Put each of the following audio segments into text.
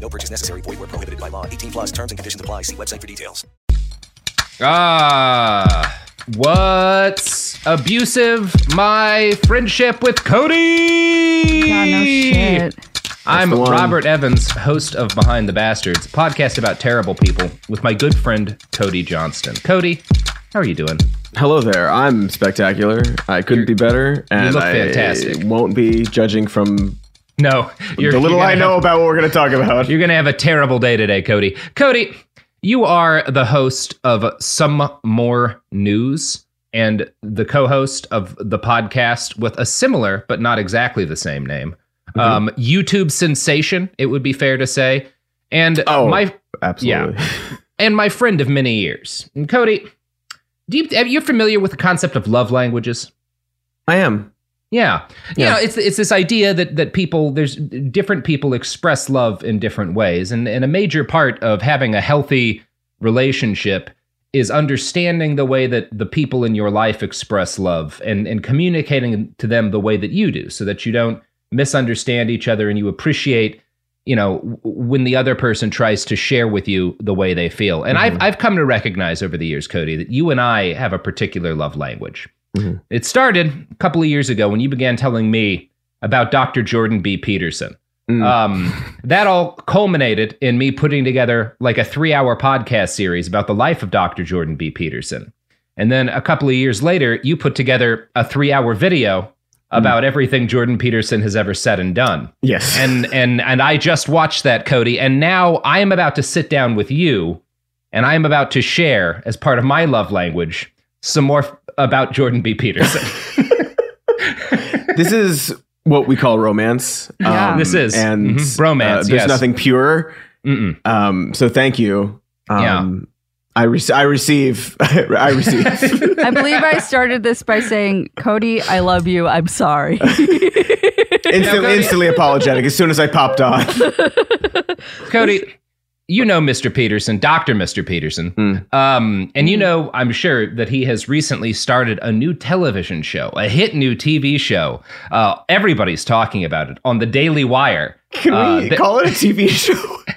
No purchase necessary. Void where prohibited by law. 18 plus terms and conditions apply. See website for details. Ah, what's abusive? My friendship with Cody. Yeah, no shit. I'm. Robert Evans, host of Behind the Bastards, a podcast about terrible people, with my good friend Cody Johnston. Cody, how are you doing? Hello there. I'm spectacular. I couldn't be better, and you look I fantastic. won't be judging from No, you're the little you're I know have- about what we're going to talk about. You're gonna have a terrible day today, Cody. Cody, you are the host of Some More News and the co-host of the podcast with a similar but not exactly the same name. Mm-hmm. Um, YouTube sensation, it would be fair to say. And Oh, my Absolutely. and my friend of many years. And Cody, do you, are you familiar with the concept of love languages? I am. Yeah. You Yeah. know, it's it's this idea that that people there's different people express love in different ways and and a major part of having a healthy relationship is understanding the way that the people in your life express love and and communicating to them the way that you do so that you don't misunderstand each other and you appreciate you know when the other person tries to share with you the way they feel. And I've mm-hmm. I've come to recognize over the years Cody that you and I have a particular love language. Mm-hmm. It started a couple of years ago when you began telling me about Dr. Jordan B. Peterson. Mm. Um, that all culminated in me putting together like a three hour podcast series about the life of Dr. Jordan B. Peterson. And then a couple of years later, you put together a three hour video mm. about everything Jordan Peterson has ever said and done. Yes. And and and I just watched that, Cody, and now I am about to sit down with you and I am about to share as part of my love language some more f- about Jordan B. Peterson. this is what we call romance. Um, This is, and mhm, bromance, uh, there's yes. nothing pure. Um, so thank you. Um, Yeah. I, re- I receive. I receive. I believe I started this by saying, Cody, I love you. I'm sorry. Instant, instantly apologetic as soon as I popped on. Cody, you know Mr. Peterson, Dr. Mr. Peterson. Hmm. Um, and you know, I'm sure that he has recently started a new television show, a hit new TV show. Uh, everybody's talking about it on the Daily Wire. Can Uh, we th- call it a TV show?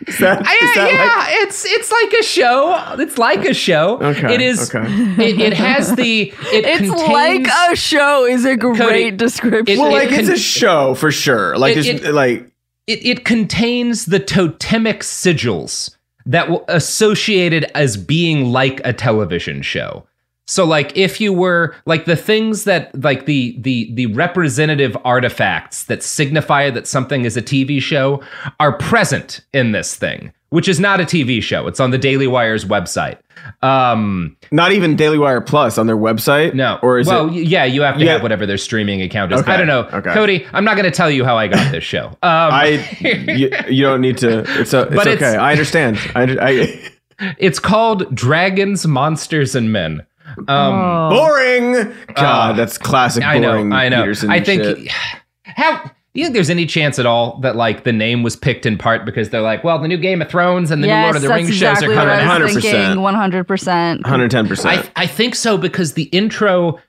Is that, is I- that yeah, like- it's it's like a show. It's like a show. Okay, It is. okay. It, it has the. It it's contains, like a show is a great Cody, description. it- well, it like it's a show for sure. Like, It- it- like it, it contains the totemic sigils that were associated as being like a television show. So like if you were like the things that like the the the representative artifacts that signify that something is a TV show are present in this thing, which is not a TV show. It's on the Daily Wire's website. Um Not even Daily Wire Plus on their website. no. or is well, it? yeah, you have to Yeah. have whatever their streaming account is. I don't know. okay. Cody, I'm not going to tell you how I got this show. Um I you, you don't need to. It's a, it's But okay. it's- I understand. I, I it's called Dragons, Monsters and Men. Um Oh. boring. God, Uh, that's classic. I know, boring I know. Peterson I think shit. how do you think there's any chance at all that like the name was picked in part because they're like, well, the new Game of Thrones and the new yes, Lord of the that's Rings exactly shows are what coming I out. was 100%. One hundred percent. 110. percent I I think so because the intro.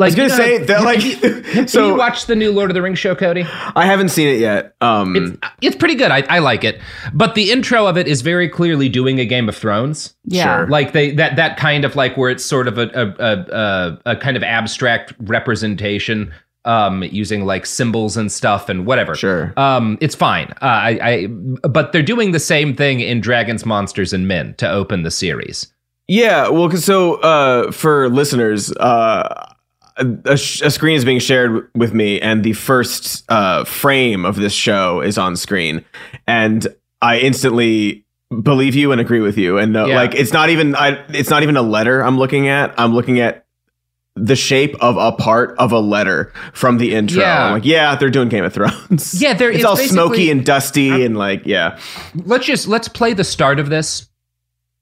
I was gonna you know, say that, like, you- so- you watched the new Lord of the Rings show, Cody? I haven't seen it yet. Um, It's it's pretty good. I, I like it, but the intro of it is very clearly doing a Game of Thrones. Yeah. Sure. like they that that kind of like where it's sort of a a a, a, a kind of abstract representation um using like symbols and stuff and whatever Sure. um it's fine uh, i i but they're doing the same thing in dragons monsters and men to open the series Yeah, well, 'cause so uh, for listeners, uh, a, a screen is being shared with me, and the first uh, frame of this show is on screen, and I instantly believe you and agree with you. And uh, Yeah. like, it's not even I, it's not even a letter I'm looking at. I'm looking at the shape of a part of a letter from the intro. Yeah. I'm like, yeah, they're doing Game of Thrones. Yeah, they're- it's, it's all smoky and dusty, and like, yeah, let's just let's play the start of this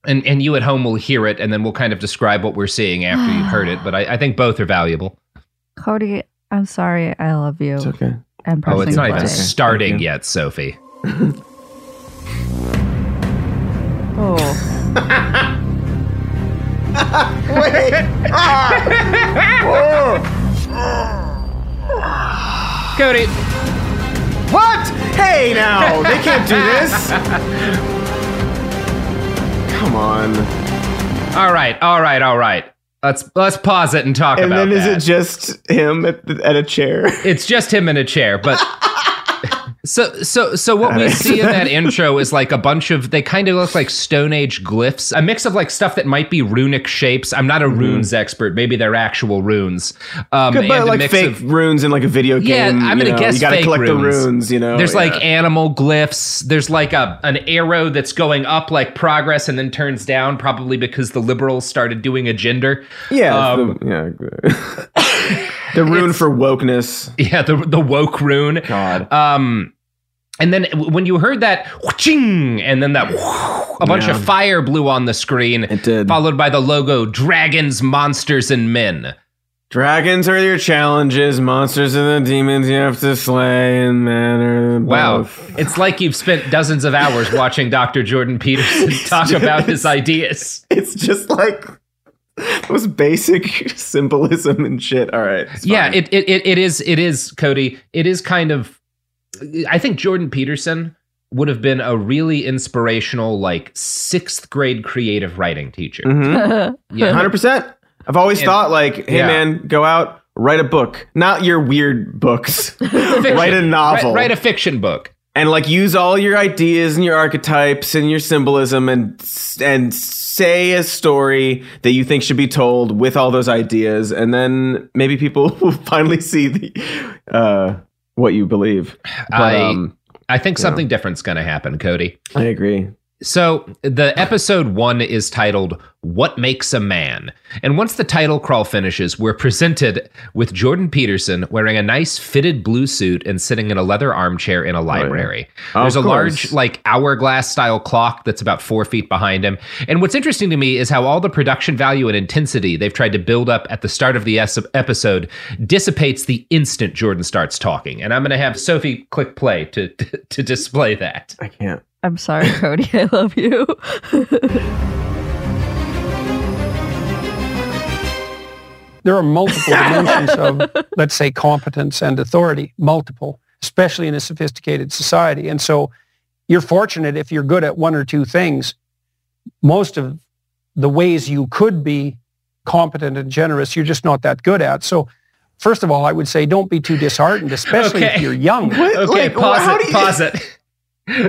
and and you at home will hear it and then we'll kind of describe what we're seeing after you've heard it but I, I think both are valuable Cody, I'm sorry. I love you. it's okay. I'm oh it's pressing not even starting Thank yet sophie Oh. Wait. Cody What? Hey, now they can't do this. Come on. all right all right all right let's let's pause it and talk And about And then is that it just him at, the, at a chair? it's just him in a chair but so so so what we see in that intro is like a bunch of they kind of look like stone age glyphs a mix of like stuff that might be runic shapes i'm not a runes expert maybe they're actual runes um Good, and but a like mix fake of, runes in like a video game. Yeah. I'm gonna know, guess you gotta collect runes. the runes. You know, There's like animal glyphs. There's like a an arrow that's going up like progress and then turns down, probably because the liberals started doing a gender. yeah, um, the, yeah. the rune for wokeness. Yeah, the the woke rune. God. Um, and then when you heard that, whooshing, and then that, a bunch Yeah. of fire blew on the screen. It did. Followed by the logo "Dragons, Monsters, and Men." Dragons are your challenges. Monsters are the demons you have to slay, and men are Wow, both. it's like you've spent dozens of hours watching Dr. Jordan Peterson talk about his ideas. It's just like those basic symbolism and shit. All right. Yeah, it, it it it is it is Cody. It is kind of. I think Jordan Peterson would have been a really inspirational, like sixth grade creative writing teacher. Mhm. Yeah, Hundred percent. I've always And- thought like, hey yeah. man, go out, write a book, not your weird books. Write a novel, Write, write a fiction book. and like use all your ideas and your archetypes and your symbolism and and say a story that you think should be told with all those ideas, and then maybe people will finally see the uh, what you believe. But I um, I think something different's going to happen, Cody. I agree. So the episode one is titled "What Makes a Man," and once the title crawl finishes, we're presented with Jordan Peterson wearing a nice fitted blue suit and sitting in a leather armchair in a oh, library. Of There's a course. large, like hourglass style clock that's about four feet behind him. And what's interesting to me is how all the production value and intensity they've tried to build up at the start of the episode dissipates the instant Jordan starts talking. And I'm going to have Sophie click play to to display that. I can't. I'm sorry, Cody. I love you. there are multiple dimensions of, let's say, competence and authority, multiple, especially in a sophisticated society. And so you're fortunate if you're good at one or two things. Most of the ways you could be competent and generous, you're just not that good at. So first of all, I would say don't be too disheartened, especially Okay. if you're young. Okay, Like, pause it. you- Pause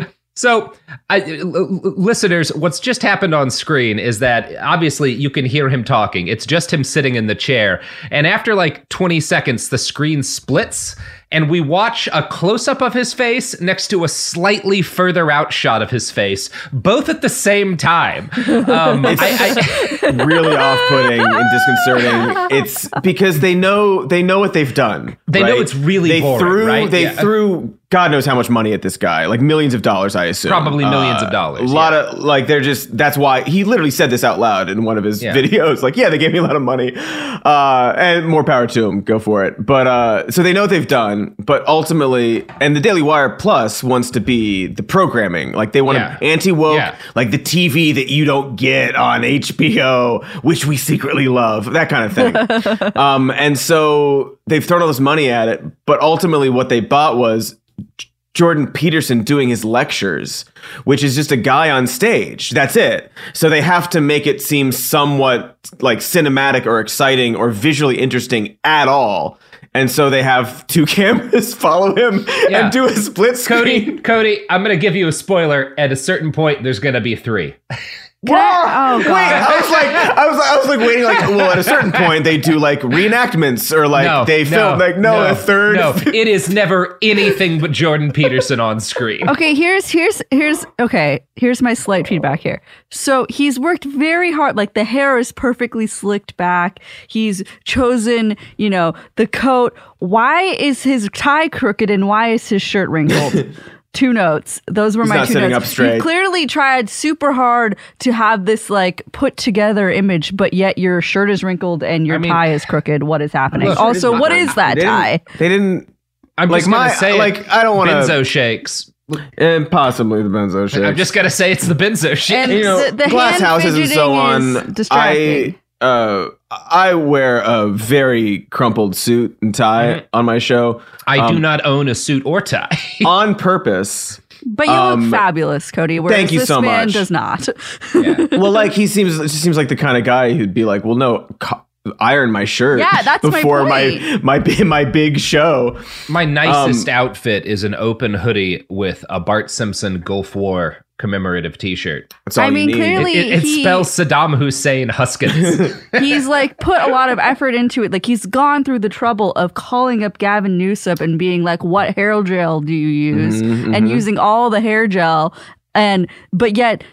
it. So, I, l- l- listeners, what's just happened on screen is that obviously you can hear him talking. It's just him sitting in the chair. And after like 20 seconds, the screen splits and we watch a close up of his face next to a slightly further out shot of his face, both at the same time. Um, I, I, really off-putting and disconcerting. It's because they know they know what they've done. They know it's really they boring, threw right? they Yeah. threw God knows how much money at this guy, like millions of dollars, I assume. Probably millions of dollars, A lot of like they're just that's why he literally said this out loud in one of his Yeah. videos. Like, yeah, they gave me a lot of money, uh, and more power to him. Go for it. But uh, so they know what they've done, but ultimately, and the Daily Wire Plus wants to be the programming. Like they want Yeah. to anti woke, Yeah. like the TV that you don't get on HBO, which we secretly love, that kind of thing. um, and so they've thrown all this money at it, but ultimately, what they bought was Jordan Peterson doing his lectures, which is just a guy on stage. That's it. So they have to make it seem somewhat like cinematic or exciting or visually interesting at all. And so they have two cameras follow him Yeah. and do a split screen. Cody, Cody, I'm going to give you a spoiler. At a certain point, there's going to be three. Can I- oh, Wait, I was like, I was, I was like waiting, like, well, at a certain point they do like reenactments or like no, they film, like, no, a third. No, it is never anything but Jordan Peterson on screen. Okay, here's here's here's okay. Here's my slight feedback here. So he's worked very hard. Like the hair is perfectly slicked back. He's chosen, you know, the coat. Why is his tie crooked and why is his shirt wrinkled? two notes. Those were He's my not two notes. up straight. You clearly tried super hard to have this like put together image, but yet your shirt is wrinkled and your I mean- tie is crooked. What is happening? Look, also, what is that they tie? Didn't, they didn't. I'm Like just going my- to say it. like, I don't wanna- Benzo shakes. And possibly the benzo shakes. I'm just going to say it's the benzo shake. And you know, the- the glass hand houses and so on. distracting. I uh, I wear a very crumpled suit and tie on my show I do um, not own a suit or tie. on purpose. But you Um, look fabulous, Cody. Whereas thank you this so man much. does not. well, like he seems, it just seems like the kind of guy who'd be like, well, no, co- iron my shirt. Yeah, that's before my point. my my big show. My nicest Um, outfit is an open hoodie with a Bart Simpson Gulf War commemorative T-shirt. That's all I you mean, need. clearly- It, it he- spells Saddam Hussein Huskins. he's like put a lot of effort into it. Like he's gone through the trouble of calling up Gavin Newsom and being like, "What hair gel do you use?" Mm-hmm, and using all the hair gel, and but yet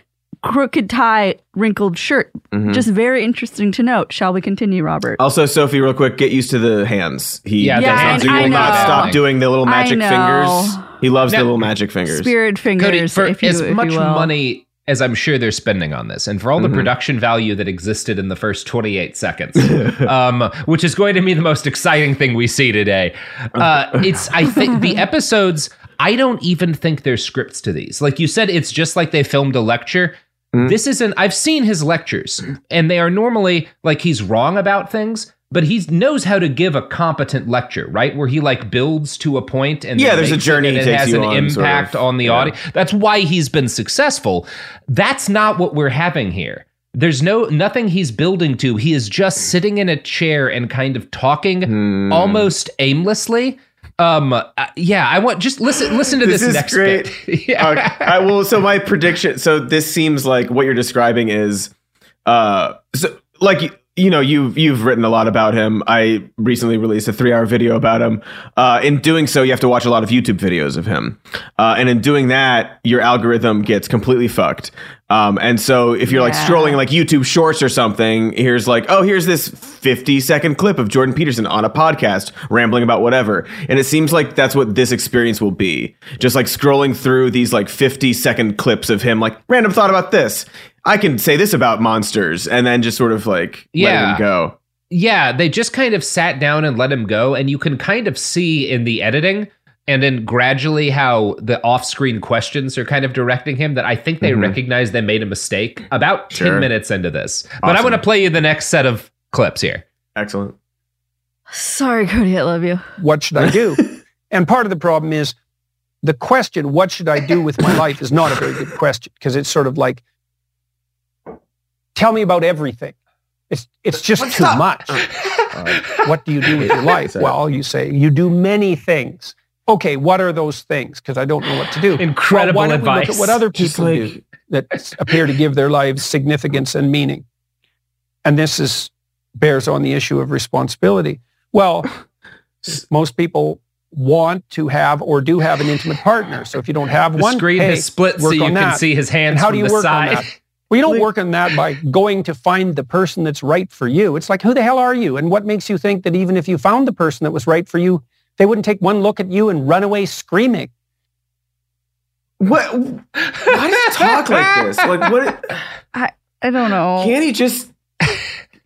crooked tie, wrinkled shirt. Mm-hmm. Just very interesting to note. Shall we continue, Robert? Also, Sophie, real quick, get used to the hands. He Yeah, does not, and he will not stop doing the little I magic know. fingers. He loves Now- the little magic fingers. Spirit fingers, Cody, for if you, as if much you will. money as I'm sure they're spending on this, and for all Mm-hmm. the production value that existed in the first 28 seconds, um, which is going to be the most exciting thing we see today, uh, it's I think the episodes. I don't even think there's scripts to these. Like you said, it's just like they filmed a lecture. Mm-hmm. This isn't. I've seen his lectures, and they are normally like he's wrong about things. But he knows how to give a competent lecture, right? Where he like builds to a point and Yeah, then there's a makes it journey and it has an on, sort of. impact on the Yeah. audience. That's why he's been successful. That's not what we're having here. There's no nothing he's building to. He is just sitting in a chair and kind of talking Hmm. almost aimlessly. Um uh, yeah, I want just listen listen to this, This is next great. bit. yeah. Okay, I will. So my prediction. So this seems like what you're describing is, uh, so like you- know you've you've written a lot about him. I recently released a three hour video about him. Uh, in doing so, you have to watch a lot of YouTube videos of him, uh, and in doing that, your algorithm gets completely fucked. Um, and so if you're like scrolling like YouTube Shorts or something, here's like, oh, here's this 50 second clip of Jordan Peterson on a podcast rambling about whatever. And it seems like that's what this experience will be. Just like scrolling through these like 50 second clips of him, like, random thought about this. I can say this about monsters, and then just sort of like letting Yeah. him go. Yeah, they just kind of sat down and let him go, and you can kind of see in the editing and then gradually how the off-screen questions are kind of directing him that I think they mm-hmm. recognize they made a mistake about 10 Sure. minutes into this. But I want to play you the next set of clips here. Excellent. Sorry, Cody, I love you. What should I do? and part of the problem is the question, what should I do with my life, is not a very good question because it's sort of like, tell me about everything. It's, it's just too much. Uh, what do you do with your life? Well, you say, you do many things. okay, what are those things? Because I don't know what to do. Incredible well, why don't we look advice. at what other people like- do that appear to give their lives significance and meaning. And this is bears on the issue of responsibility. Well, most people want to have or do have an intimate partner. So if you don't have The one, screen hey, has split so you can that. see his hands And how from do you the work side. on that? Well, you don't work on that by going to find the person that's right for you. It's like, who the hell are you? And what makes you think that even if you found the person that was right for you, they wouldn't take one look at you and run away screaming? What? Why does he talk like this? Like what? I I don't know. Can't he just?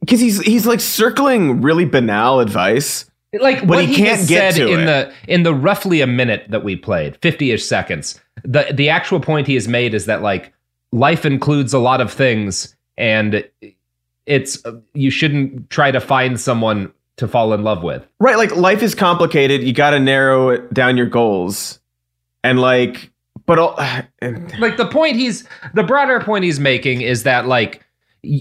Because he's he's like circling really banal advice. like But what he he, can't get said to in it. the in the roughly a minute that we played 50ish seconds the the actual point he has made is that like life includes a lot of things and it's you shouldn't try to find someone to fall in love with Right, like life is complicated. You got to narrow it down your goals, and like, but all, and, like the point he's the broader point he's making is that like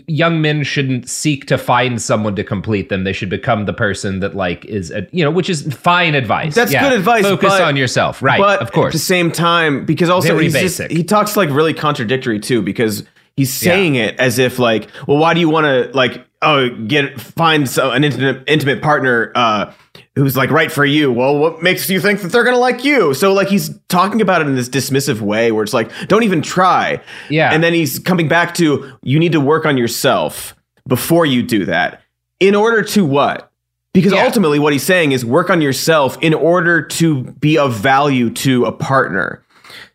young men shouldn't seek to find someone to complete them. They should become the person that like is a, you know which is fine advice. That's Yeah. good advice, focus but- on yourself. Right but of course. at the same time, because also he's just- he talks like really contradictory too, because he's saying it as if like, well, why do you want to like, oh, get find so, an intimate intimate partner uh, who's like right for you? Well, what makes you think that they're gonna like you? So like he's talking about it in this dismissive way where it's like, don't even try. Yeah. and then he's coming back to you need to work on yourself before you do that. In order to what? Because Yeah. ultimately, what he's saying is work on yourself in order to be of value to a partner.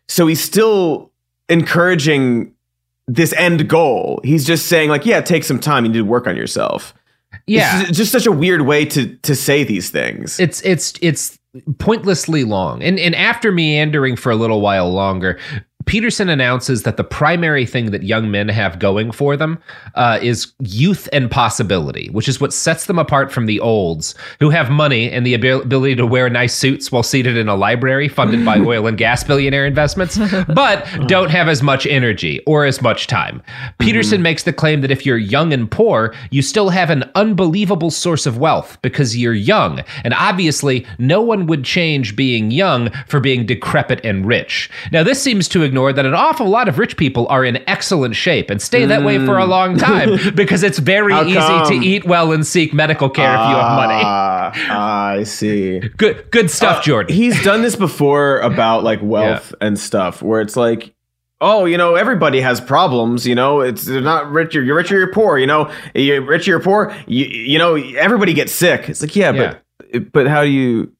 So he's still encouraging this end goal. He's just saying, like, yeah, take some time. You need to work on yourself. Yeah It's just such a weird way to to say these things. it's it's it's pointlessly long and and after meandering for a little while longer Peterson announces that the primary thing that young men have going for them uh, is youth and possibility, which is what sets them apart from the olds who have money and the ability to wear nice suits while seated in a library funded by oil and gas billionaire investments, but don't have as much energy or as much time. Peterson makes the claim that if you're young and poor, you still have an unbelievable source of wealth because you're young. And obviously, no one would change being young for being decrepit and rich. Now, this seems to ignore that an awful lot of rich people are in excellent shape and stay that way for a long time because it's very easy to eat well and seek medical care if you have money. Ah, I see. Good, good stuff, Uh, Jordan. He's done this before about like wealth and stuff, where it's like, oh, you know, everybody has problems. You know, it's they're not rich. You're, you're rich or you're poor. You know, you're rich or you're poor. You, you know, everybody gets sick. It's like, yeah, but but how do you?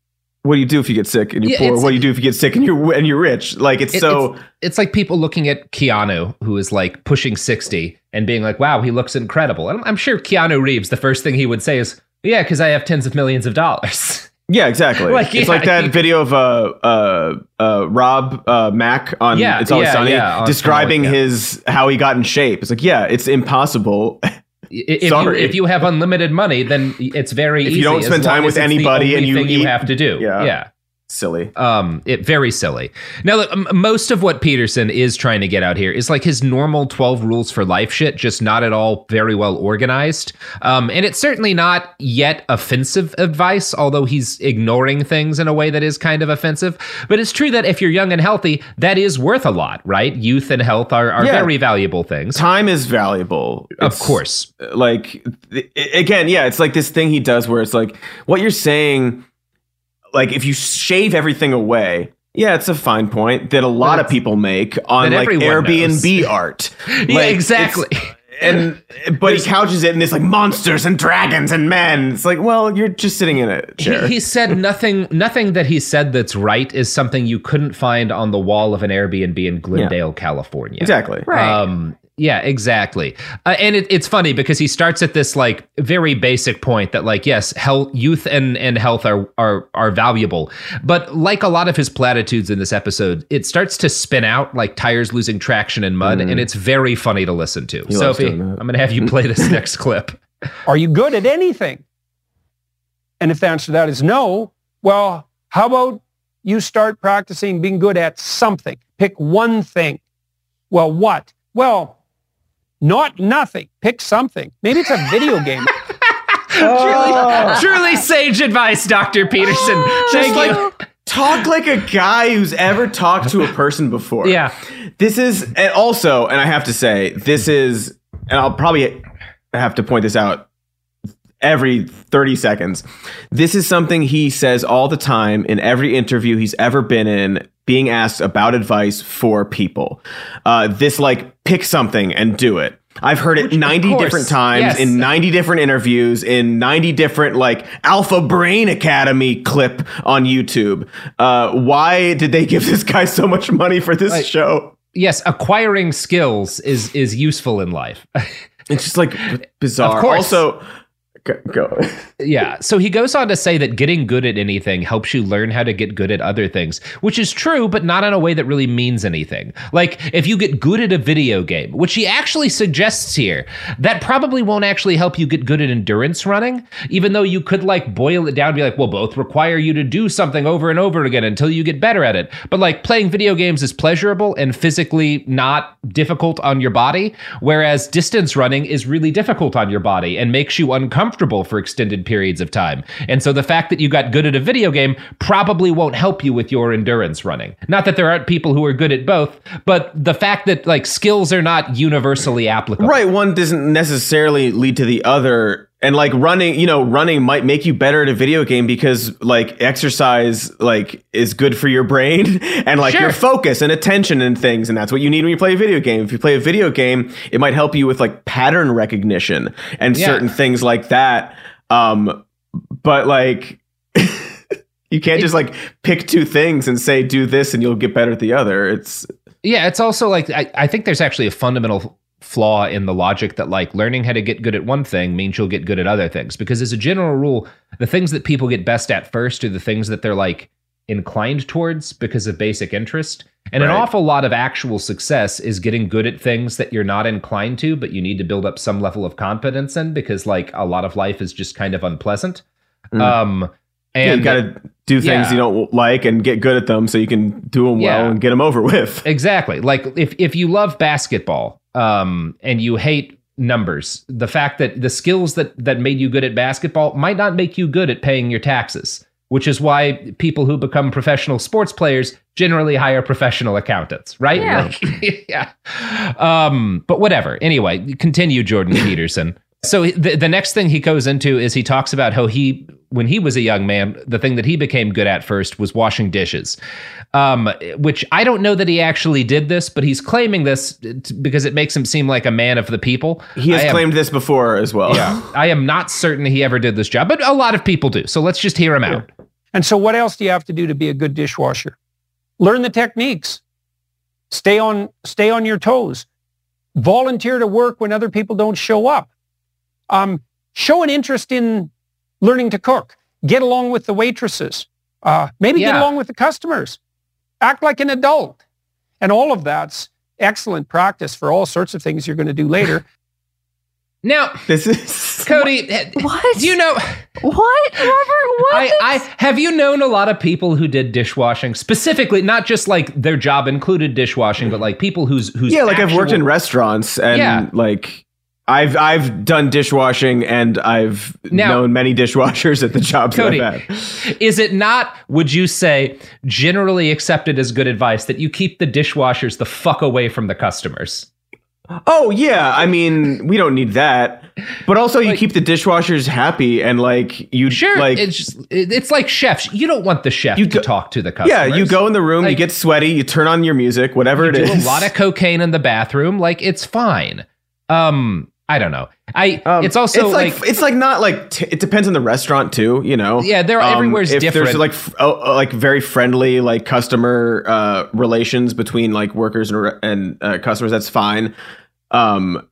What do you do if you get sick and you're Yeah, poor? What do you do if you get sick and you're and you're rich? Like it's It- so. it's, it's like people looking at Keanu, who is like pushing 60 and being like, wow, he looks incredible. And I'm, I'm sure Keanu Reeves, the first thing he would say is, yeah, because I have tens of millions of dollars. Yeah, exactly. Like, it's yeah, like that he- video of uh uh uh Rob uh Mac on Yeah, It's Always yeah, Sunny describing his how he got in shape. It's like, yeah, it's impossible. if, you, if you have unlimited money, then it's very If easy. you don't spend time with anybody and you eat- have to do. Yeah. yeah. Silly. um it very silly now look, m- most of what peterson is trying to get out here is like his normal 12 rules for life shit just not at all very well organized um and it's certainly not yet offensive advice although he's ignoring things in a way that is kind of offensive but it's true that if you're young and healthy that is worth a lot right youth and health are, are Yeah. very valuable things Time is valuable. of It's, course Like i- again, yeah, it's like this thing he does where it's like what you're saying like if you shave everything away, yeah, it's a fine point that a lot of people make on that like everyone Airbnb art. yeah Like, it's- exactly and but he couches it in this like monsters and dragons and men. It's like, well, you're just sitting in a chair. He, he said nothing. Nothing that he said that's right is something you couldn't find on the wall of an Airbnb in Glendale, California. exactly. Right. Um, yeah, exactly. Uh, and it, it's funny because he starts at this like very basic point that like yes, health, youth, and and health are are are valuable, but like a lot of his platitudes in this episode, it starts to spin out like tires losing traction in mud, and it's very funny to listen to. Mm. He Sophie. I'm going to have you play this next clip. Are you good at anything? And if the answer to that is no, well, how about you start practicing being good at something? Pick one thing. Well, what? Well, not nothing. Pick something. Maybe it's a video game. truly, oh. truly sage advice, Dr. Peterson. Oh. Just Just like like talk like a guy who's ever talked to a person before. Yeah. This is, and also, and I have to say, this is, and I'll probably have to point this out every 30 seconds. This is something he says all the time in every interview he's ever been in, being asked about advice for people. Uh, this, like, pick something and do it. I've heard it Which, 90 course, different times yes. in 90 different interviews in 90 different like Alpha Brain Academy clip on YouTube. Uh, why did they give this guy so much money for this Like- show? Yes, acquiring skills is is useful in life. It's just like bizarre. Of course. Also, go. yeah. So he goes on to say that getting good at anything helps you learn how to get good at other things, which is true, but not in a way that really means anything. Like if you get good at a video game, which he actually suggests here, that probably won't actually help you get good at endurance running, even though you could like boil it down and be like, well, both require you to do something over and over again until you get better at it. But like playing video games is pleasurable and physically not difficult on your body, whereas distance running is really difficult on your body and makes you uncomfortable for extended periods of time. And so the fact that you got good at a video game probably won't help you with your endurance running. Not that there aren't people who are good at both, but the fact that like skills are not universally applicable. Right, one doesn't necessarily lead to the other. And like running, you know, running might make you better at a video game because like exercise like is good for your brain and like Sure. your focus and attention and things and that's what you need when you play a video game. If you play a video game, it might help you with like pattern recognition and Yeah. certain things like that. Um but like you can't just like pick two things and say do this and you'll get better at the other. It's Yeah, it's also like I, I think there's actually a fundamental flaw in the logic that like learning how to get good at one thing means you'll get good at other things. Because as a general rule, the things that people get best at first are the things that they're like inclined towards because of basic interest. And an awful lot of actual success is getting good at things that you're not inclined to, but you need to build up some level of competence in because like a lot of life is just kind of unpleasant. Um and yeah, you got to do things yeah. you don't like and get good at them so you can do them well and get them over with. Exactly. Like if if you love basketball um and you hate numbers, the fact that the skills that that made you good at basketball might not make you good at paying your taxes, which is why people who become professional sports players generally hire professional accountants, right? Yeah. Like, yeah. Um but whatever. Anyway, continue Jordan Peterson. So the, the next thing he goes into is he talks about how he, when he was a young man, the thing that he became good at first was washing dishes, um, which I don't know that he actually did this, but he's claiming this t- because it makes him seem like a man of the people. He has am- claimed this before as well. Yeah, I am not certain he ever did this job, but a lot of people do. So let's just hear him out. And so what else do you have to do to be a good dishwasher? Learn the techniques. Stay on stay on your toes. Volunteer to work when other people don't show up. Um, show an interest in learning to cook. Get along with the waitresses. Uh, maybe get along with the customers. Act like an adult. And all of that's excellent practice for all sorts of things you're going to do later. Now, This is Cody, What? do you know? What, Robert? What? I, I have you known a lot of people who did dishwashing specifically, not just like their job included dishwashing, but like people whose whose yeah, like I've worked in restaurants and Yeah. like I've I've done dishwashing and I've Now- known many dishwashers at the jobs Cody, that I've had. is it not, would you say, generally accepted as good advice that you keep the dishwashers the fuck away from the customers? Oh yeah, I mean we don't need that, but also you Like- keep the dishwashers happy and like you Sure, like it's just, it's like chefs. You don't want the chef You to go- talk to the customers. yeah you go in the room, you get sweaty, you turn on your music, whatever you it is. a lot of cocaine in the bathroom. Like it's fine. Um, I don't know. I Um, it's also it's like, like, it's like not like t- it depends on the restaurant too you know Yeah, they're- everywhere's if different. there's like f- oh, oh, like very friendly like customer uh relations between like workers and, re- and uh, customers that's fine um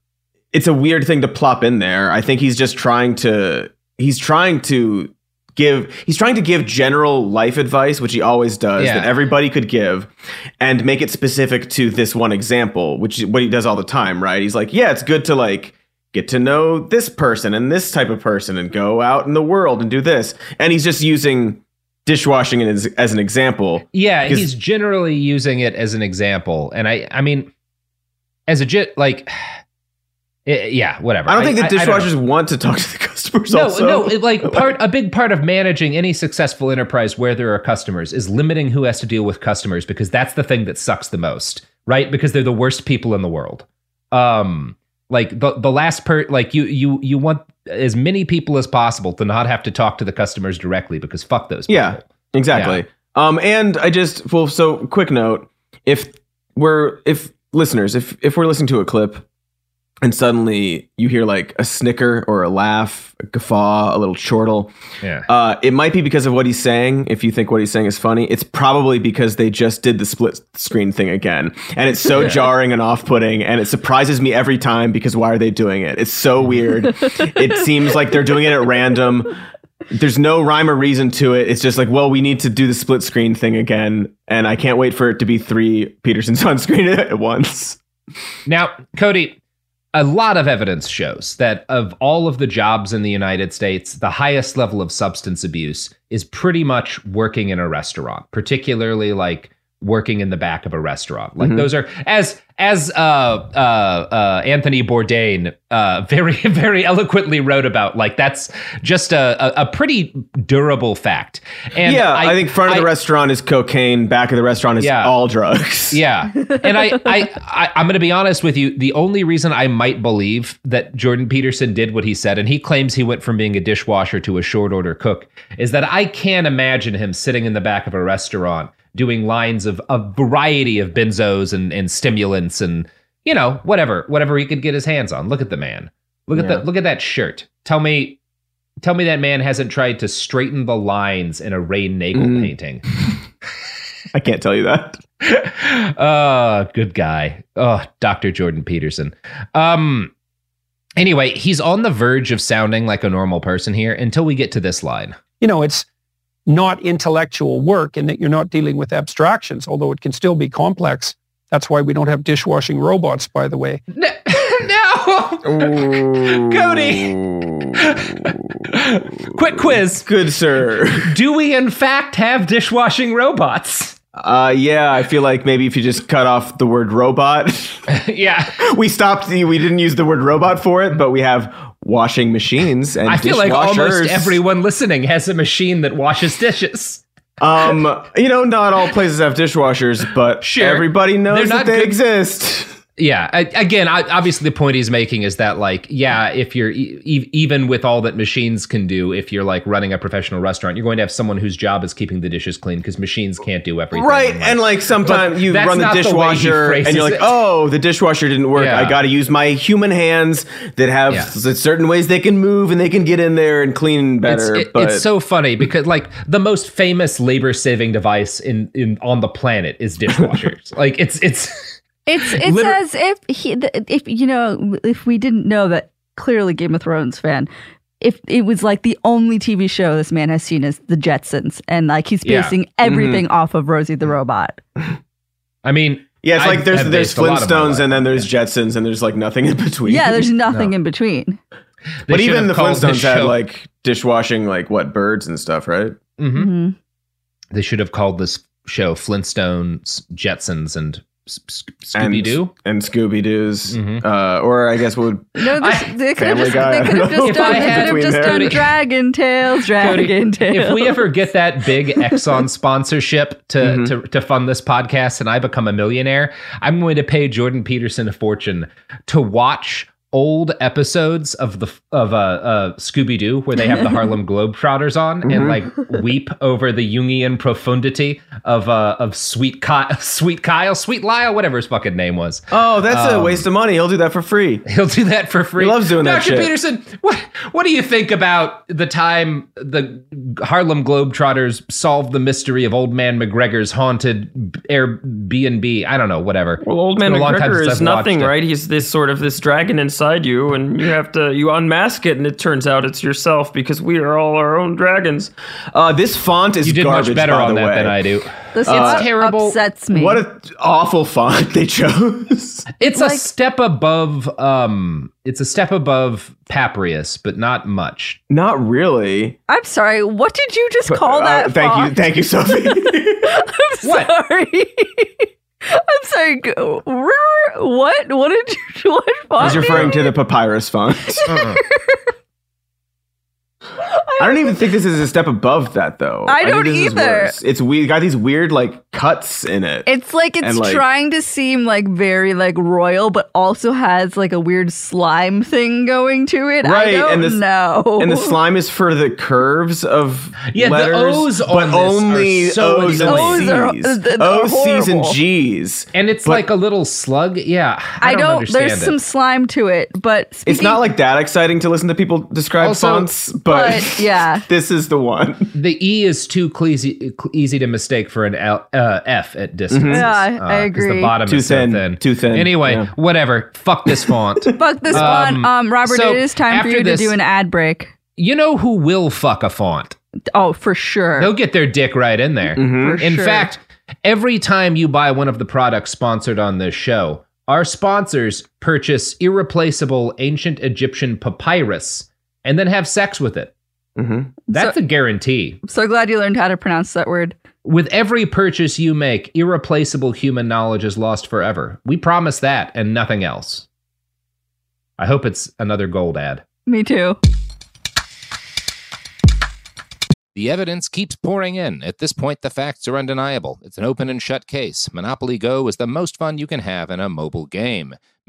it's a weird thing to plop in there i think he's just trying to he's trying to give he's trying to give general life advice which he always does Yeah. that everybody could give and make it specific to this one example which is what he does all the time right he's like yeah it's good to like get to know this person and this type of person and go out in the world and do this and he's just using dishwashing as, as an example yeah, he's generally using it as an example, and I I mean, as a jit like. I- yeah, whatever. I don't think the I dishwashers want to talk to the customers. No, also. no. it- Like part, a big part of managing any successful enterprise where there are customers is limiting who has to deal with customers because that's the thing that sucks the most, right? Because they're the worst people in the world. Um, like the the last per, like you you you want as many people as possible to not have to talk to the customers directly because fuck those. People. Yeah, exactly. Um, and I just well, so quick note: if we're if listeners, if if we're listening to a clip and suddenly you hear like a snicker or a laugh, a guffaw, a little chortle, Yeah. uh, it might be because of what he's saying. If you think what he's saying is funny, it's probably because they just did the split screen thing again, and it's so Yeah. jarring and off-putting, and it surprises me every time because why are they doing it? It's so weird. it seems like they're doing it at random. There's no rhyme or reason to it. It's just like, well, we need to do the split screen thing again, and I can't wait for it to be three Petersons on screen at once. Now, Cody, a lot of evidence shows that of all of the jobs in the United States, the highest level of substance abuse is pretty much working in a restaurant, particularly like working in the back of a restaurant. Like Mhm. those are as as uh, uh, uh, Anthony Bourdain uh, very very eloquently wrote about. Like that's just a, a, a pretty durable fact. And yeah, I, think front of the I- restaurant is cocaine, back of the restaurant is Yeah. all drugs. Yeah, and I, I, I I'm going to be honest with you. The only reason I might believe that Jordan Peterson did what he said, and he claims he went from being a dishwasher to a short order cook, is that I can't imagine him sitting in the back of a restaurant doing lines of a variety of benzos and, and stimulants and you know whatever whatever he could get his hands on. Look at the man. Look at Yeah. that. Look at that shirt. Tell me. Tell me that man hasn't tried to straighten the lines in a Ray Nagel Mm. painting. I can't tell you that. oh, good guy. Oh, Dr. Jordan Peterson. Um anyway, he's on the verge of sounding like a normal person here until we get to this line. You know, it's not intellectual work in that you're not dealing with abstractions, although it can still be complex. That's why we don't have dishwashing robots, by the way. no. Cody. Quick quiz. Good sir. Do we in fact have dishwashing robots? Uh, yeah, I feel like maybe if you just cut off the word robot, yeah. we stopped. The, we didn't use the word robot for it, but we have washing machines and I feel like almost everyone listening has a machine that washes dishes. Um, you know, not all places have dishwashers, but Sure. everybody knows that they good- exist. Yeah. I, again, I, obviously, the point he's making is that, like, yeah, if you're e- even with all that machines can do, if you're like running a professional restaurant, you're going to have someone whose job is keeping the dishes clean because machines can't do everything. Right, And, and like sometimes you run the not the dishwasher and you're like, it. oh, the dishwasher didn't work. Yeah. I got to use my human hands that have Yeah. certain ways they can move and they can get in there and clean It's, better. it- but it's so funny because like the most famous labor saving device in, in on the planet is dishwashers. like it's it's It's it's Liter- as if he if you know if we didn't know that clearly Game of Thrones fan. If it was like the only TV show this man has seen is The Jetsons, and like he's Yeah. basing everything off of Rosie the Robot. I mean yeah, it's I like there's there's based a lot of my Flintstones and then on there's Jetsons and there's like nothing in between. Yeah, there's nothing No. in between. they but even the Flintstones had like dishwashing like what birds and stuff, right? Mhm. hmm they should have called this show Flintstones, Jetsons, and And- Scooby Doo. and Scooby Doo's, Mhm. uh, or I guess we would No, this, I- they could have Family just, Guy, they could have just done, had could have between just there. done Dragon Tales, Cody, Dragon Tales. if we ever get that big Exxon sponsorship to, Mhm. to to fund this podcast and I become a millionaire, I'm going to pay Jordan Peterson a fortune to watch old episodes of the of uh, uh Scooby Doo where they have the Harlem Globetrotters on and like weep over the Jungian profundity of uh of Sweet Kyle, Sweet Kyle, Sweet Lyle, whatever his fucking name was. Oh, that's a Um, waste of money. He'll do that for free. He'll do that for free. He loves doing that Dr. Peterson, what what do you think about the time the Harlem Globetrotters solved the mystery of Old Man McGregor's haunted Airbnb? I don't know, whatever. Well, old man It's been a long time McGregor is nothing, right? He's this sort of this dragon inside you, and you have to you unmask it, and it turns out it's yourself because we are all our own dragons. Uh, this font is You did garbage, much better by on that way. than I do. this it's font terrible. upsets me. What an awful font they chose. It's a step above um it's a step above Paprius, but not much. Not really. I'm sorry. What did you just call Uh, that? thank you, thank you, Sophie. I'm What? sorry. I'm sorry. What? What did you? What font? He's referring to the papyrus font. I don't even think this is a step above that, though. I don't think this is either. worse. It's we got these weird like cuts in it. It's like it's And, like- trying to seem like very like royal, but also has like a weird slime thing going to it. I Right, don't and this- know. and the slime is for the curves of Yeah, the letters, O's but this only are so O's and annoying. O's are- C's. uh, they're O's, C's, and. G's. And it's But- like a little slug. Yeah, I, I don't, don't. understand there's it. some slime to it, but It's not like that exciting to listen to people describe Also- fonts, but, But yeah, this is the one. the E is too easy, easy to mistake for an L, uh, F at distance. Mhm. Yeah, I- uh, I 'cause The bottom Too is so thin, thin. too thin, Anyway, yeah. whatever. Fuck this font. fuck this Um, one. Um, Robert, so it is time for you this- to do an ad break. You know who will fuck a font? Oh, for sure. They'll get their dick right in there. Mm-hmm. For In sure. fact, every time you buy one of the products sponsored on this show, our sponsors purchase irreplaceable ancient Egyptian papyrus and then have sex with it. Mm-hmm. That's a guarantee. I'm so glad you learned how to pronounce that word. With every purchase you make, irreplaceable human knowledge is lost forever. We promise that and nothing else. I hope it's another gold ad. Me too. The evidence keeps pouring in. At this point, the facts are undeniable. It's an open and shut case. Monopoly Go is the most fun you can have in a mobile game.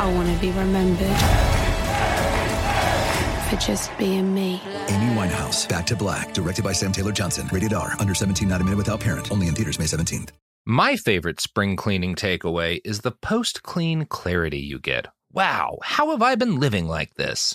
I want to be remembered for just being me. Amy Winehouse, Back to Black, directed by Sam Taylor Johnson. Rated R, under 17, not a minute without parent. Only in theaters May 17th. My favorite spring cleaning takeaway is the post clean clarity you get. Wow, how have I been living like this?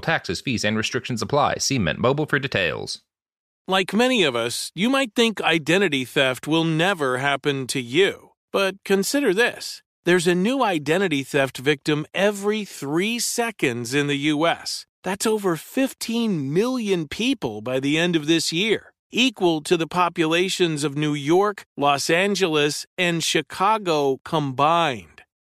taxes, fees and restrictions apply. See Mint Mobile for details. Like many of us, you might think identity theft will never happen to you. But consider this there's a new identity theft victim every three seconds in the U.S. That's over 15 million people by the end of this year, equal to the populations of New York, Los Angeles, and Chicago combined.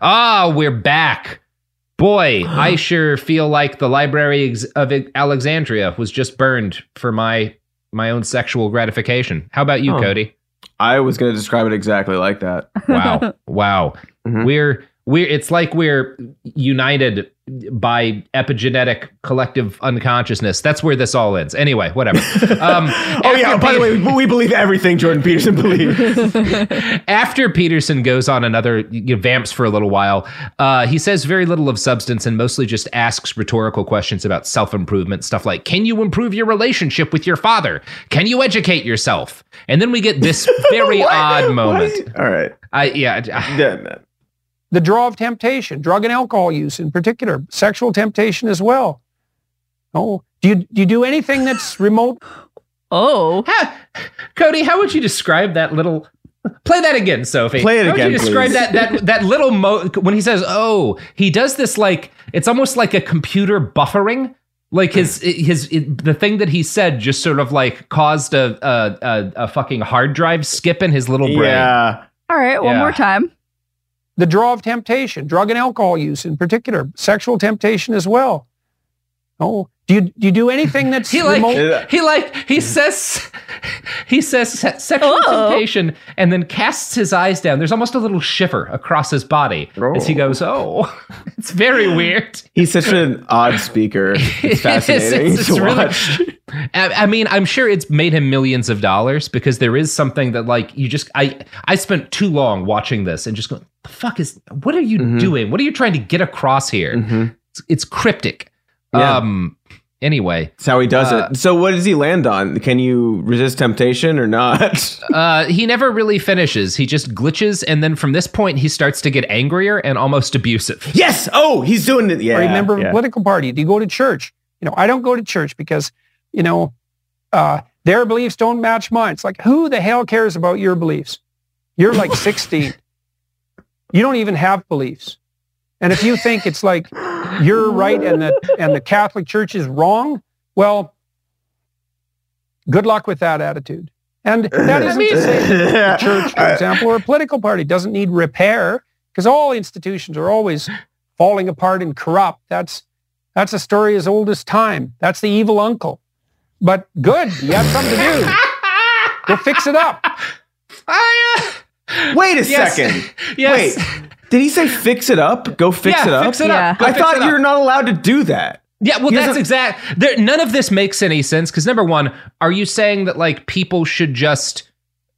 Ah, we're back. Boy, I sure feel like the Library of Alexandria was just burned for my my own sexual gratification. How about you, Oh. Cody? I was going to describe it exactly like that. Wow. wow. We're we're it's like we're united by epigenetic collective unconsciousness. That's where this all ends. Anyway, whatever. Um, Oh yeah. By the way, we- believe everything Jordan Peterson believes. after Peterson goes on another you know, vamps for a little while, uh, he says very little of substance and mostly just asks rhetorical questions about self improvement. Stuff like, "Can you improve your relationship with your father? Can you educate yourself?" And then we get this very odd moment. All right. I yeah. The draw of temptation, drug and alcohol use in particular, sexual temptation as well. Oh, do you do you do anything that's remote? Oh, Cody, how would you describe that little? Play that again, Sophie. Play it how again, Would you describe please. that that that little mo when he says, "Oh," he does this like it's almost like a computer buffering. Like his his the thing that he said just sort of like caused a a, a, a fucking hard drive skip in his little brain. Yeah. all right. One Yeah. more time. The draw of temptation, drug and alcohol use in particular, sexual temptation as well. Oh, do you do you do anything that's He like remote? he like he says he says sexual Oh. temptation and then casts his eyes down. There's almost a little shiver across his body as he goes, "Oh, it's very weird." He's such an odd speaker. It's fascinating It's- it's to really- watch. I, I mean, I'm sure it's made him millions of dollars because there is something that like you just I I spent too long watching this and just going, the fuck is what are you Mm-hmm. doing? What are you trying to get across here? It's, it's cryptic. Yeah. Um. Anyway, That's how he does Uh, it. So what does he land on? Can you resist temptation or not? uh, he never really finishes. He just glitches, and then from this point, he starts to get angrier and almost abusive. yes. Oh, he's doing it. Yeah. Are you a member of yeah. a political party? Do you go to church? You know, I don't go to church because, you know, uh, their beliefs don't match mine. It's like, who the hell cares about your beliefs? You're like 16. You don't even have beliefs. And if you think it's like you're right and the and the Catholic Church is wrong, well, good luck with that attitude. And that isn't to say that the church, for example, or a political party doesn't need repair because all institutions are always falling apart and corrupt. That's that's a story as old as time. That's the evil uncle. But good, you have something to do. Go fix it up. Wait a Yes. second. Yes. Wait. Did he say fix it up? Go fix Yeah, it up. fix it up. Go I thought you're not allowed to do that. Yeah, well, He that's exact. There, none of this makes any sense because number one, are you saying that like people should just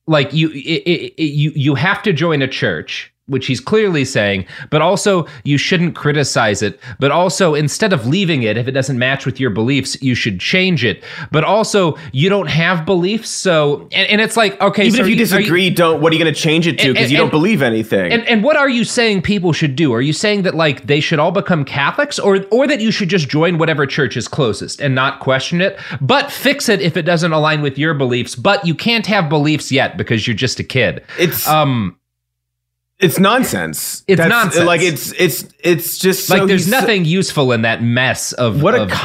like you i i i you you have to join a church, which he's clearly saying, but also you shouldn't criticize it. But also, instead of leaving it, if it doesn't match with your beliefs, you should change it. But also, you don't have beliefs, so and, and it's like okay, Even so if you are disagree, don't. What are you going to change it to? Because you don't believe anything. And, and what are you saying people should do? Are you saying that like they should all become Catholics, or or that you should just join whatever church is closest and not question it, but fix it if it doesn't align with your beliefs? But you can't have beliefs yet because you're just a kid. it's Um, it's nonsense. It's nonsense. Like it's it's it's just so like there's so- nothing useful in that mess of What a of- of-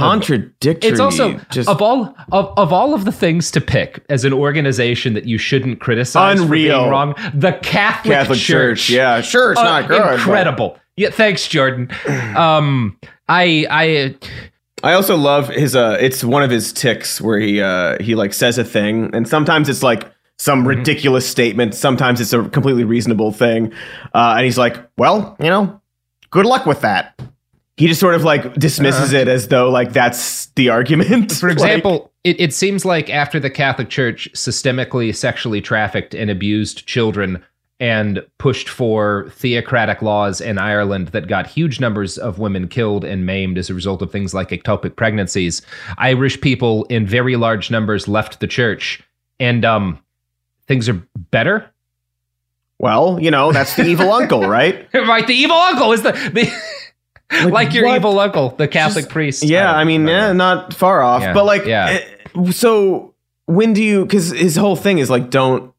It's also just of all of, of all of the things to pick as an organization that you shouldn't criticize for Unreal. being wrong. The Catholic, Catholic Church. Yeah, sure, it's Uh, not good. but- Incredible. Yeah, thanks, Jordan. Um, I I I also love his uh it's one of his ticks where he uh he like says a thing and sometimes it's like some Mm-hmm. ridiculous statement, sometimes it's a completely reasonable thing. Uh and he's like, "Well, you know, good luck with that." He just sort of like dismisses it as though like that's the argument. For example, it, it seems like after the Catholic Church systemically sexually trafficked and abused children and pushed for theocratic laws in Ireland that got huge numbers of women killed and maimed as a result of things like ectopic pregnancies, Irish people in very large numbers left the church and um, things are better. well, you know, that's the evil uncle, right? right, the evil uncle is the, the like, your what? evil uncle, the Catholic priest. Yeah, don't I mean, know. eh, not far off. Yeah, But like, yeah. eh, so when do you? Because his whole thing is like, don't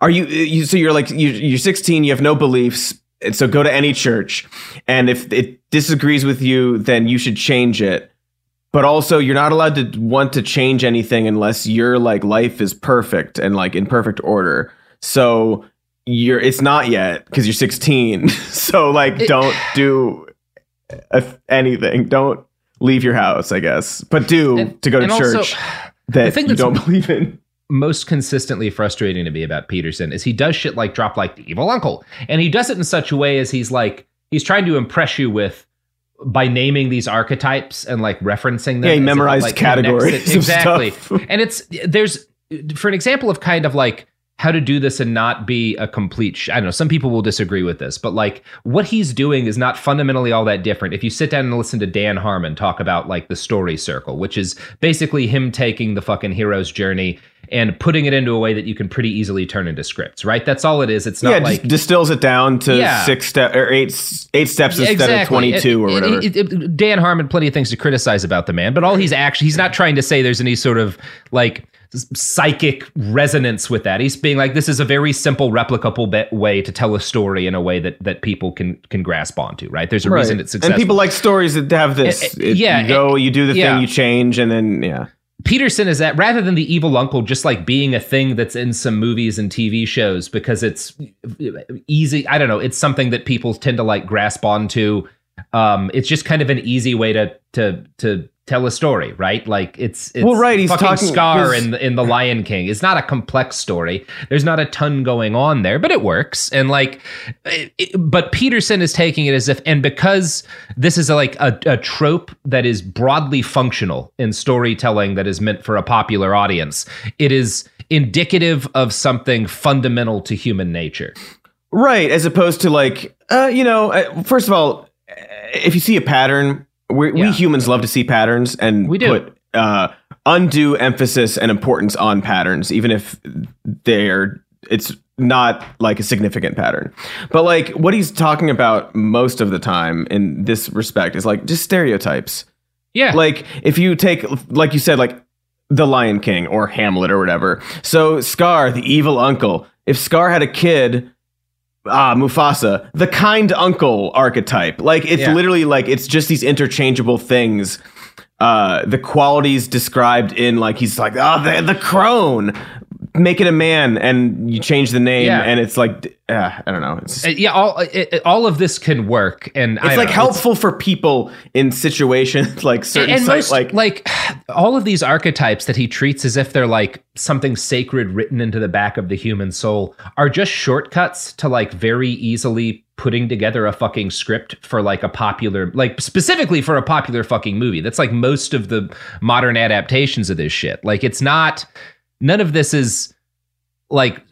are you, you so you're like you, you're 16 you have no beliefs so go to any church and if it disagrees with you then you should change it but also you're not allowed to want to change anything unless your like life is perfect and like in perfect order. So you're it's not yet because you're 16 so like don't do anything. Don't leave your house i guess. But do And- to go to and also, church that thing you don't believe in. most consistently frustrating to me about Peterson is he does shit like drop like the evil uncle. And he does it in such a way as he's like he's trying to impress you with by naming these archetypes and like referencing them. Yeah, he as if it, memorized like, categories it. Exactly. and it's there's for an example of kind of like how to do this and not be a complete sh- I don't know some people will disagree with this but like what he's doing is not fundamentally all that different if you sit down and listen to Dan Harmon talk about like the story circle which is basically him taking the fucking hero's journey and putting it into a way that you can pretty easily turn into scripts right that's all it is it's not yeah, like distills it down to Yeah. six step or eight eight steps Yeah, instead of twenty two or whatever. it- it- Dan Harmon, plenty of things to criticize about the man, but all he's actually he's not trying to say there's any sort of like psychic resonance with that. He's being like this is a very simple, replicable way to tell a story in a way that that people can can grasp onto. Right? There's a Right. reason it's successful. and people like stories that have this. Uh, uh, It- yeah, you go, you do the yeah. thing, you change, and then yeah. Peterson is that rather than the evil uncle just like being a thing that's in some movies and TV shows because it's easy. I don't know. It's something that people tend to like grasp onto. Um, it's just kind of an easy way to to to tell a story, right? Like it's, it's Well, right, he's fucking talking- Scar in the, in the Lion King. It's not a complex story. There's not a ton going on there, but it works. And like, it, it- but Peterson is taking it as if, and because this is a, like a, a trope that is broadly functional in storytelling that is meant for a popular audience, it is indicative of something fundamental to human nature. Right, as opposed to like, uh, you know, uh, first of all, if you see a pattern, we we humans love to see patterns and we do. put uh, undue emphasis and importance on patterns, even if they're it's not like a significant pattern. But like what he's talking about most of the time in this respect is like just stereotypes. Yeah. Like if you take like you said like the Lion King or Hamlet or whatever. So Scar, the evil uncle. If Scar had a kid, ah, Mufasa, the kind uncle archetype. Like it's Yeah. literally like it's just these interchangeable things. Uh, the qualities described in like he's like oh the the crone, make it a man, and you change the name, Yeah. and it's like uh, I don't know. It's Uh, yeah, all it, it- all of this can work, and it's like know, helpful for people in situations like certain and sites, most, like like all of these archetypes that he treats as if they're like something sacred written into the back of the human soul are just shortcuts to like very easily putting together a fucking script for like a popular like specifically for a popular fucking movie that's like most of the modern adaptations of this shit like it's not none of this is like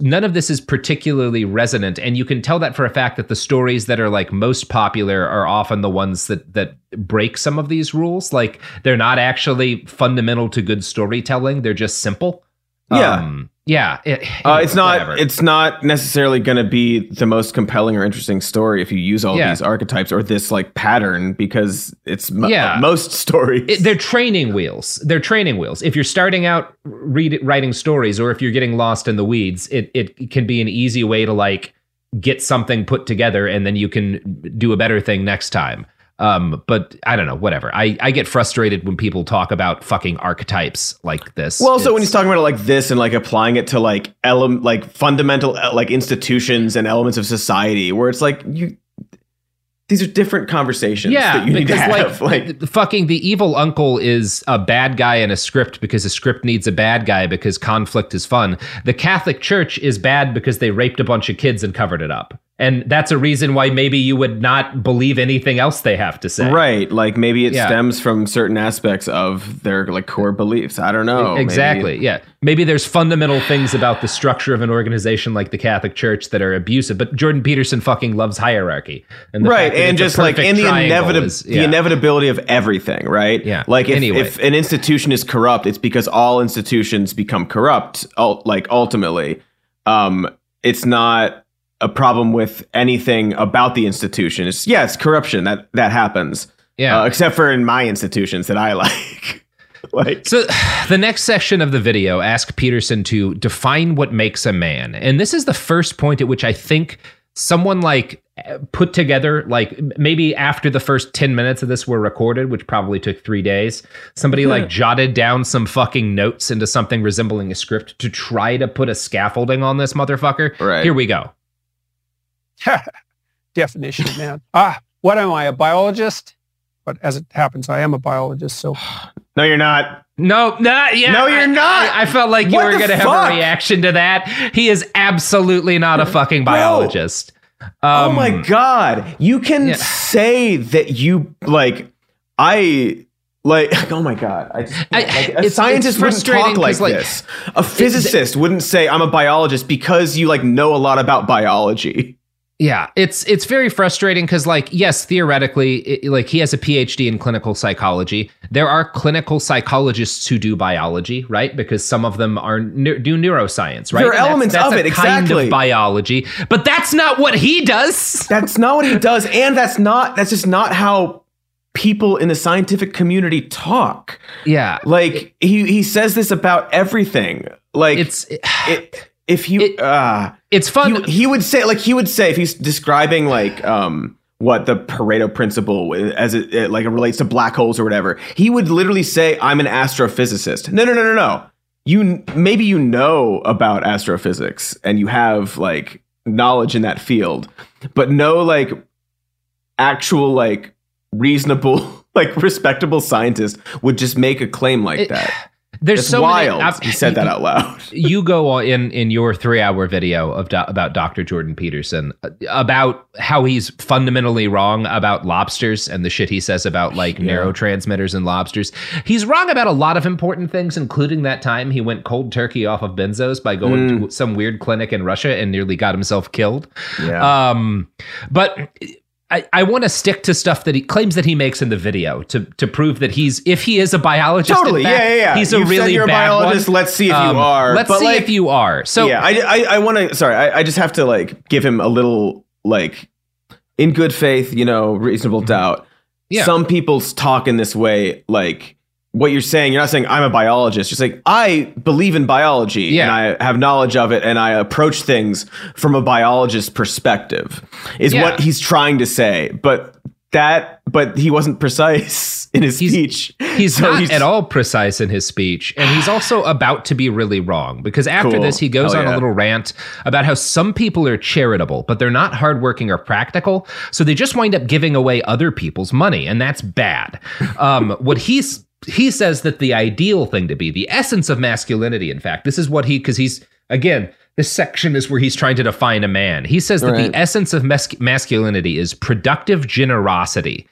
none of this is particularly resonant. And you can tell that for a fact that the stories that are like most popular are often the ones that that break some of these rules. Like they're not actually fundamental to good storytelling. They're just simple. Yeah. um, yeah it- Uh, it's not. whatever. It's not necessarily going to be the most compelling or interesting story if you use all Yeah. these archetypes or this like pattern because it's mo- Yeah. most stories. It- they're training wheels. They're training wheels. If you're starting out read, writing stories, or if you're getting lost in the weeds, it it can be an easy way to like get something put together, and then you can do a better thing next time. Um, but I don't know. Whatever. I I get frustrated when people talk about fucking archetypes like this. well, so when he's talking about it like this and like applying it to like ele- like fundamental uh, like institutions and elements of society, where it's like you, these are different conversations yeah, that you need to because have. like, Like, the fucking the evil uncle is a bad guy in a script because a script needs a bad guy because conflict is fun. The Catholic Church is bad because they raped a bunch of kids and covered it up. And that's a reason why maybe you would not believe anything else they have to say. right? Like maybe it Yeah. stems from certain aspects of their like core beliefs. I don't know. Maybe- exactly. Yeah. Maybe there's fundamental things about the structure of an organization like the Catholic Church that are abusive, but Jordan Peterson fucking loves hierarchy. And the right and just like in the inevitable is- the inevitability of everything right Yeah. like if, Anyway. if an institution is corrupt it's because all institutions become corrupt like ultimately um it's not a problem with anything about the institution it's yeah corruption that that happens Yeah. uh, except for in my institutions that i like like So the next section of the video asks Peterson to define what makes a man. And this is the first point at which I think someone like put together like maybe after the first 10 minutes of this were recorded which probably took 3 days somebody like jotted down some fucking notes into something resembling a script to try to put a scaffolding on this motherfucker Right. here we go Definition, man. Ah, what am I, a biologist? But as it happens, I am a biologist. So no, you're not. No, not yeah. No, you're not. I, I felt like you What were going to have a reaction to that. He is absolutely not a fucking biologist. oh Um, my god, you can yeah. say that you like. I like. Oh my god, I, just, I- like, a scientist wouldn't talk like, 'cause, like, this. A physicist wouldn't say I'm a biologist because you like know a lot about biology. Yeah, it's it's very frustrating because, like, yes, theoretically, it, like he has a PhD in clinical psychology. There are clinical psychologists who do biology, right? Because some of them are do neuroscience, right? There are And that's- elements that's of a it, kind exactly. of biology, but that's not what he does. That's not what he does, and that's not. That's just not how people in the scientific community talk. Yeah, Like he he says this about everything. Like it's it, if you uh it's fun. He, he would say like he would say if he's describing like um what the Pareto principle as it, it like it relates to black holes or whatever. He would literally say I'm an astrophysicist. No, no, no, no, no. You maybe you know about astrophysics and you have like knowledge in that field, but no like actual like reasonable like respectable scientist would just make a claim like It- that. There's It's so many- wild. I've- he said that out loud. you go on in in your three hour video of do, about Dr. Jordan Peterson uh, about how he's fundamentally wrong about lobsters and the shit he says about like neurotransmitters and lobsters. He's wrong about a lot of important things, including that time he went cold turkey off of benzos by going Mm. to some weird clinic in Russia and nearly got himself killed. Yeah. Um, but. I, I want to stick to stuff that he claims that he makes in the video to to prove that he's if he is a biologist Totally, fact, yeah, yeah, yeah. he's a You've really you're a bad biologist, one. let's see if you Um, are, Let's but, see like- if you are. So yeah, I I, I want to. Sorry, I, I just have to like give him a little like in good faith, you know, reasonable doubt. Mm-hmm. Yeah. Some people talk in this way, like what you're saying. You're not saying I'm a biologist. You're saying I believe in biology Yeah. and I have knowledge of it, and I approach things from a biologist's perspective. Is Yeah. what he's trying to say, but. That, but he wasn't precise in his speech. He's So not at all precise in his speech, and he's also about to be really wrong because after Cool. this, he goes Hell on a little rant about how some people are charitable, but they're not hardworking or practical, so they just wind up giving away other people's money, and that's bad. Um, what he's he says that the ideal thing to be, the essence of masculinity, in fact, this is what he because he's again. This section is where he's trying to define a man. He says that Right. the essence of mas- masculinity is productive generosity,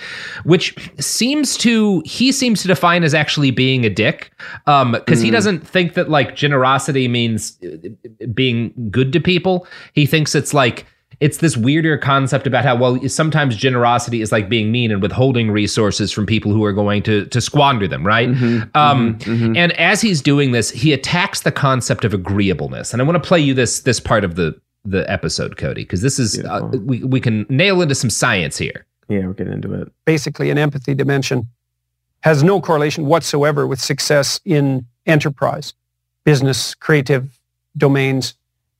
which seems to he seems to define as actually being a dick, because he Mm. doesn't think that like generosity means uh, being good to people. He thinks it's like it's this weirder concept about how well sometimes generosity is like being mean and withholding resources from people who are going to to squander them, right? Mm-hmm, um, And as he's doing this, he attacks the concept of agreeableness, and I want to play you this this part of the the episode, Cody, because this is uh, we we can nail into some science here. Yeah, we're getting into it. basically an empathy dimension, has no correlation whatsoever with success in enterprise, business, creative domains.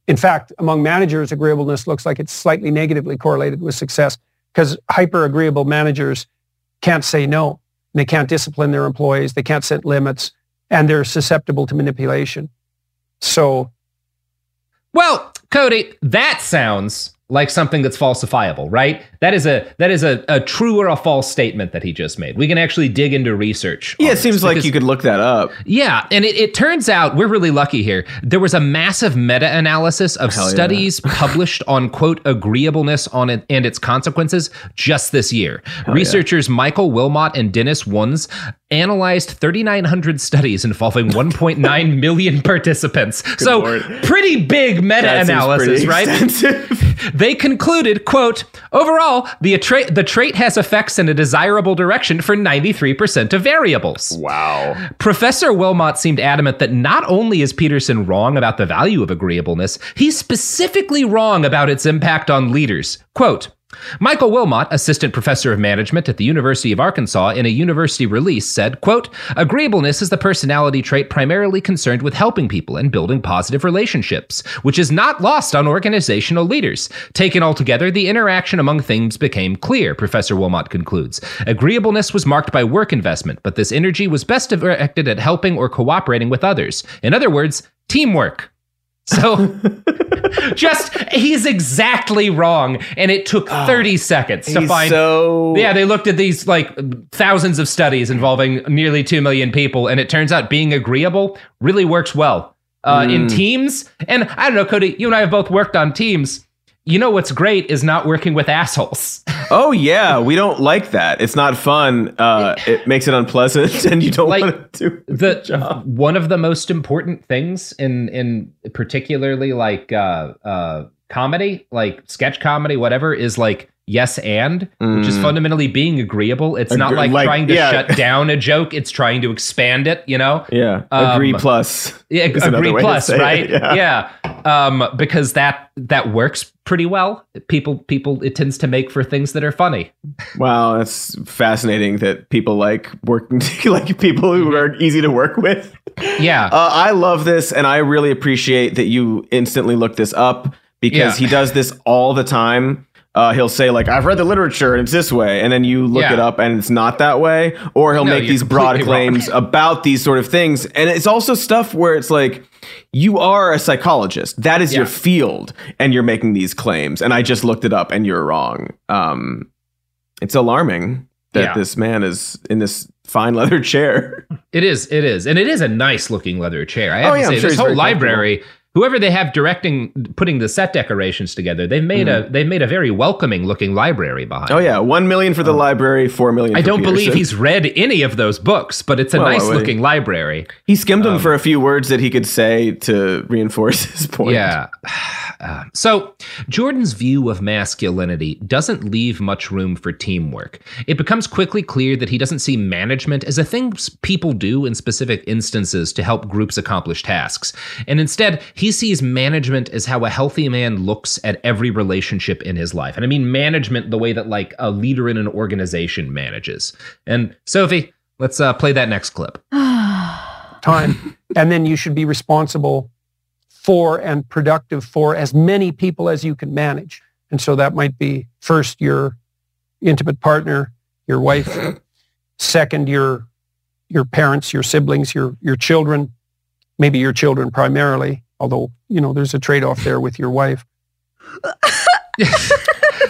In fact, among managers, agreeableness looks like it's slightly negatively correlated with success because hyper agreeable managers can't say no. They can't discipline their employees. They can't set limits and they're susceptible to manipulation. So Well, Cody, that sounds like something that's falsifiable, right? That is a that is a, a true or a false statement that he just made. We can actually dig into research. Yeah, it seems this like you could look that up. Yeah, and it, it turns out we're really lucky here. There was a massive meta-analysis of Hell yeah. studies published on quote agreeableness on it and its consequences just this year. Researchers Michael Wilmot and Deniz Ones analyzed 3,900 studies involving 1.9 million participants. so Lord. pretty big meta-analysis, pretty right? they concluded, quote, overall, the, attra- the trait has effects in a desirable direction for 93% of variables. Wow. Professor Wilmot seemed adamant that not only is Peterson wrong about the value of agreeableness, he's specifically wrong about its impact on leaders. Quote, Michael Wilmot, assistant professor of management at the University of Arkansas, in a university release said, quote, Agreeableness is the personality trait primarily concerned with helping people and building positive relationships, which is not lost on organizational leaders. Taken altogether, the interaction among things became clear, Professor Wilmot concludes. Agreeableness was marked by work investment, but this energy was best directed at helping or cooperating with others. In other words, teamwork. So just he's exactly wrong and it took 30 seconds to find so- Yeah, they looked at these like thousands of studies involving nearly 2 million people and it turns out being agreeable really works well. Uh, in Mm. teams and I don't know Cody, you and I have both worked on teams. You know what's great is not working with assholes. Oh yeah, we don't like that. It's not fun. Uh, it makes it unpleasant, and you don't want to do the job. one of the most important things in in particularly like uh uh comedy like sketch comedy whatever is like yes and which is Mm. fundamentally being agreeable it's not like, like, trying to yeah. shut down a joke it's trying to expand it you know Yeah, Um, agree plus. yeah agree plus it, right yeah. um because that that works pretty well people people it tends to make for things that are funny Wow, that's fascinating that people like working like people who are easy to work with. yeah Uh, I love this, and I really appreciate that you instantly look this up because Yeah. he does this all the time. Uh, he'll say like, "I've read the literature and it's this way," and then you look Yeah. it up and it's not that way, or he'll No, make these broad completely wrong. claims about these sort of things, and it's also stuff where it's like, you are a psychologist, that is your field, and you're making these claims, and I just looked it up and you're wrong. Um, it's alarming that Yeah. this man is in this fine leather chair. It is, it is, and it is a nice looking leather chair. I have Oh, to yeah, I'm say, sure this whole library, whoever they have directing, putting the set decorations together, they've made a they've made a very welcoming looking library behind. Mm-hmm. Oh yeah, one million for the library, four million. I don't believe he's read any of those books, but it's a Well, nice looking library. He skimmed them Um, for a few words that he could say to reinforce his point. Yeah. Uh, so, Jordan's view of masculinity doesn't leave much room for teamwork. It becomes quickly clear that he doesn't see management as a thing people do in specific instances to help groups accomplish tasks. And instead, he sees management as how a healthy man looks at every relationship in his life. And I mean management the way that, like, a leader in an organization manages. And, Sophie, let's uh, play that next clip. time. and then you should be responsible for and productive for as many people as you can manage. And so that might be first your intimate partner, your wife, second your your parents, your siblings, your your children, maybe your children primarily, although, you know, there's a trade-off there with your wife.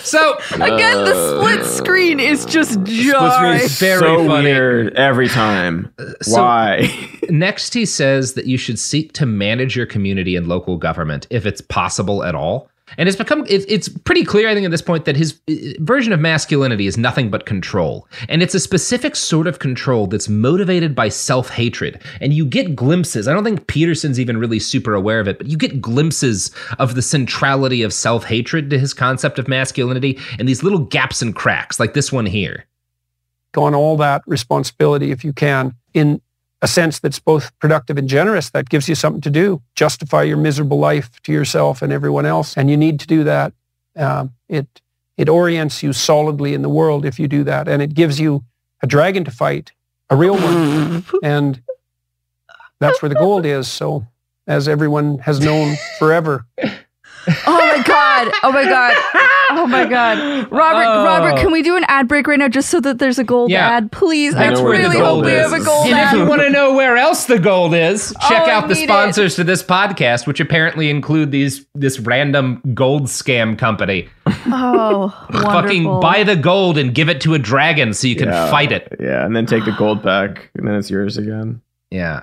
So Again, the Uh, split screen is just Split screen jarring. is Very so funny. weird every time. so- Why? Next, he says that you should seek to manage your community and local government if it's possible at all. And it's become it, it's pretty clear, I think, at this point that his uh, version of masculinity is nothing but control, and it's a specific sort of control that's motivated by self hatred. And you get glimpses. I don't think Peterson's even really super aware of it, but you get glimpses of the centrality of self hatred to his concept of masculinity, and these little gaps and cracks, like this one here. On all that responsibility if you can in a sense that's both productive and generous. That gives you something to do. Justify your miserable life to yourself and everyone else. And you need to do that. Um, it, it orients you solidly in the world if you do that. And it gives you a dragon to fight, a real one. and that's where the gold is. So as everyone has known forever. Oh my god! Oh my god! Oh my god! Robert, Oh. Robert, can we do an ad break right now just so that there's a gold Yeah. ad, please? I That's where really gold hope we have a gold And if you want to know where else the gold is, oh, check Oh, I out the need it. sponsors to this podcast, which apparently include these this random gold scam company. Oh, Fucking buy the gold and give it to a dragon so you can Yeah. fight it. Yeah, and then take the gold back, and then it's yours again. Yeah.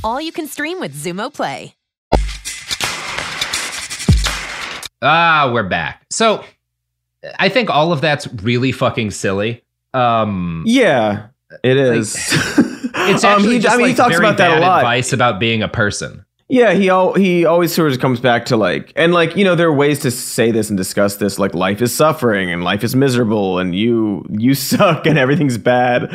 All you can stream with Xumo Play. Ah, we're back. So I think all of that's really fucking silly. Um Yeah, it is. It's Um, actually he- just I mean, he talks very about that a bad lot. advice about being a person. Yeah, he all he always sort of comes back to like and like you know there are ways to say this and discuss this like life is suffering and life is miserable and you you suck and everything's bad,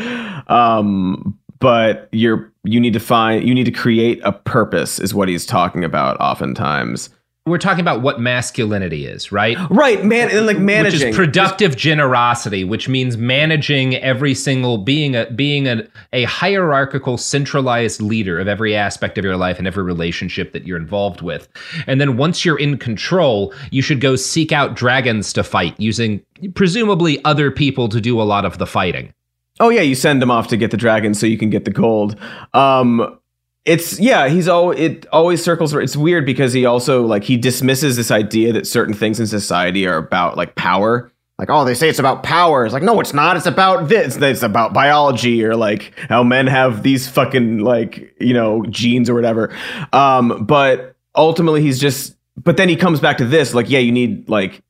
um, but you're you need to find you need to create a purpose is what he's talking about oftentimes. We're talking about what masculinity is, right? Right, man, and like Which managing is productive generosity, which means managing every single being a being a, a hierarchical, centralized leader of every aspect of your life and every relationship that you're involved with. And then once you're in control, you should go seek out dragons to fight using presumably other people to do a lot of the fighting. Oh yeah, you send him off to get the dragon so you can get the gold. Um it's yeah, he's all it always circles it's weird because he also like he dismisses this idea that certain things in society are about like power. Like, oh, they say it's about power. It's like, no, it's not. It's about this. It's about biology or like how men have these fucking like, you know, genes or whatever. Um, but ultimately he's just but then he comes back to this, like, yeah, you need like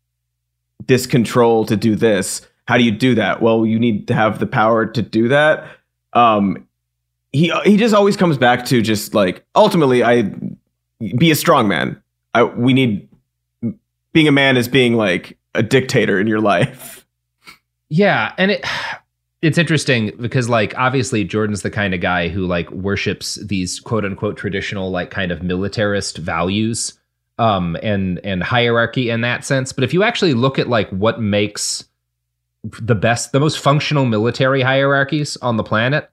this control to do this. How do you do that? Well, you need to have the power to do that. Um, he he just always comes back to just like ultimately, I be a strong man. I, we need being a man is being like a dictator in your life. Yeah, and it it's interesting because like obviously Jordan's the kind of guy who like worships these quote unquote traditional like kind of militarist values um and and hierarchy in that sense, but if you actually look at like what makes the best the most functional military hierarchies on the planet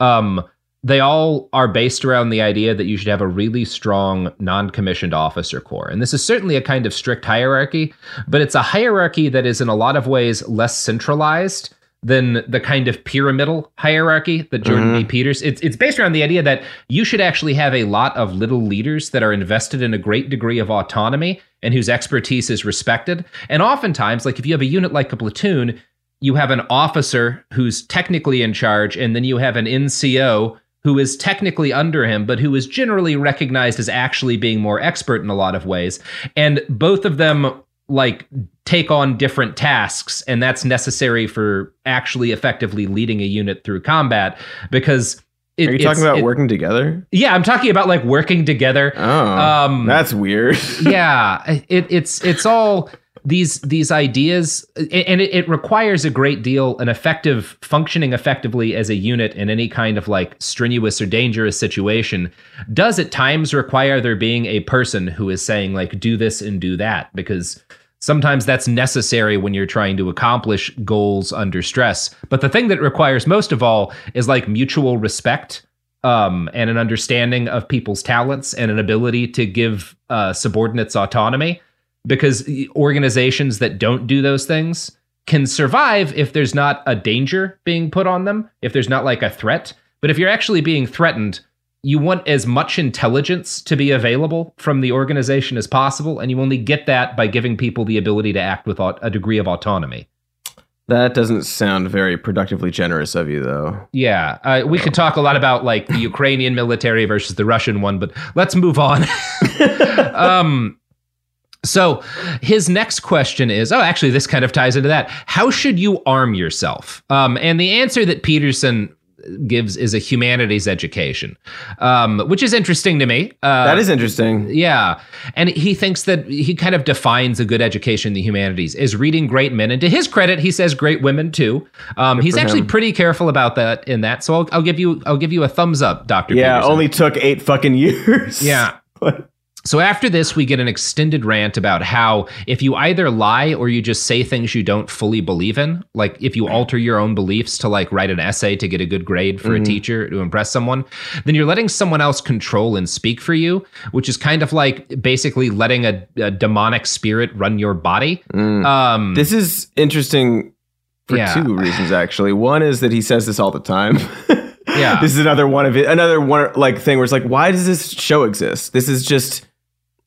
um they all are based around the idea that you should have a really strong non-commissioned officer corps and this is certainly a kind of strict hierarchy but it's a hierarchy that is in a lot of ways less centralized than the kind of pyramidal hierarchy that Jordan B. Peters. It's it's based around the idea that you should actually have a lot of little leaders that are invested in a great degree of autonomy and whose expertise is respected. And oftentimes, like if you have a unit like a platoon, you have an officer who's technically in charge, and then you have an NCO who is technically under him, but who is generally recognized as actually being more expert in a lot of ways. And both of them like take on different tasks, and that's necessary for actually effectively leading a unit through combat because. It, Are you talking about it- working together? Yeah, I'm talking about like working together. Oh, um, that's weird. yeah, it, it's it's all these these ideas, and it, it requires a great deal an effective functioning effectively as a unit in any kind of like strenuous or dangerous situation. Does at times require there being a person who is saying like do this and do that because Sometimes that's necessary when you're trying to accomplish goals under stress. But the thing that requires most of all is like mutual respect um, and an understanding of people's talents and an ability to give uh, subordinates autonomy. Because organizations that don't do those things can survive if there's not a danger being put on them, if there's not like a threat. But if you're actually being threatened, you want as much intelligence to be available from the organization as possible, and you only get that by giving people the ability to act with a degree of autonomy. That doesn't sound very productively generous of you, though. Yeah, uh, we could talk a lot about like the Ukrainian military versus the Russian one, but let's move on. um, so his next question is oh, actually, this kind of ties into that. How should you arm yourself? Um, and the answer that Peterson gives is a humanities education, um, which is interesting to me. Uh, that is interesting. Yeah. And he thinks that he kind of defines a good education in the humanities is reading great men. And to his credit, he says great women too. Um, he's actually him. pretty careful about that in that. So I'll, I'll, give you I'll give you a thumbs up, Doctor. Yeah, Peterson. only took eight fucking years. Yeah. So after this, we get an extended rant about how if you either lie or you just say things you don't fully believe in, like if you alter your own beliefs to like write an essay to get a good grade for mm-hmm. a teacher to impress someone, then you're letting someone else control and speak for you, which is kind of like basically letting a, a demonic spirit run your body. Mm. Um, this is interesting for yeah. two reasons, actually. One is that he says this all the time. yeah, this is another one of it. Another one like thing where it's like, why does this show exist? This is just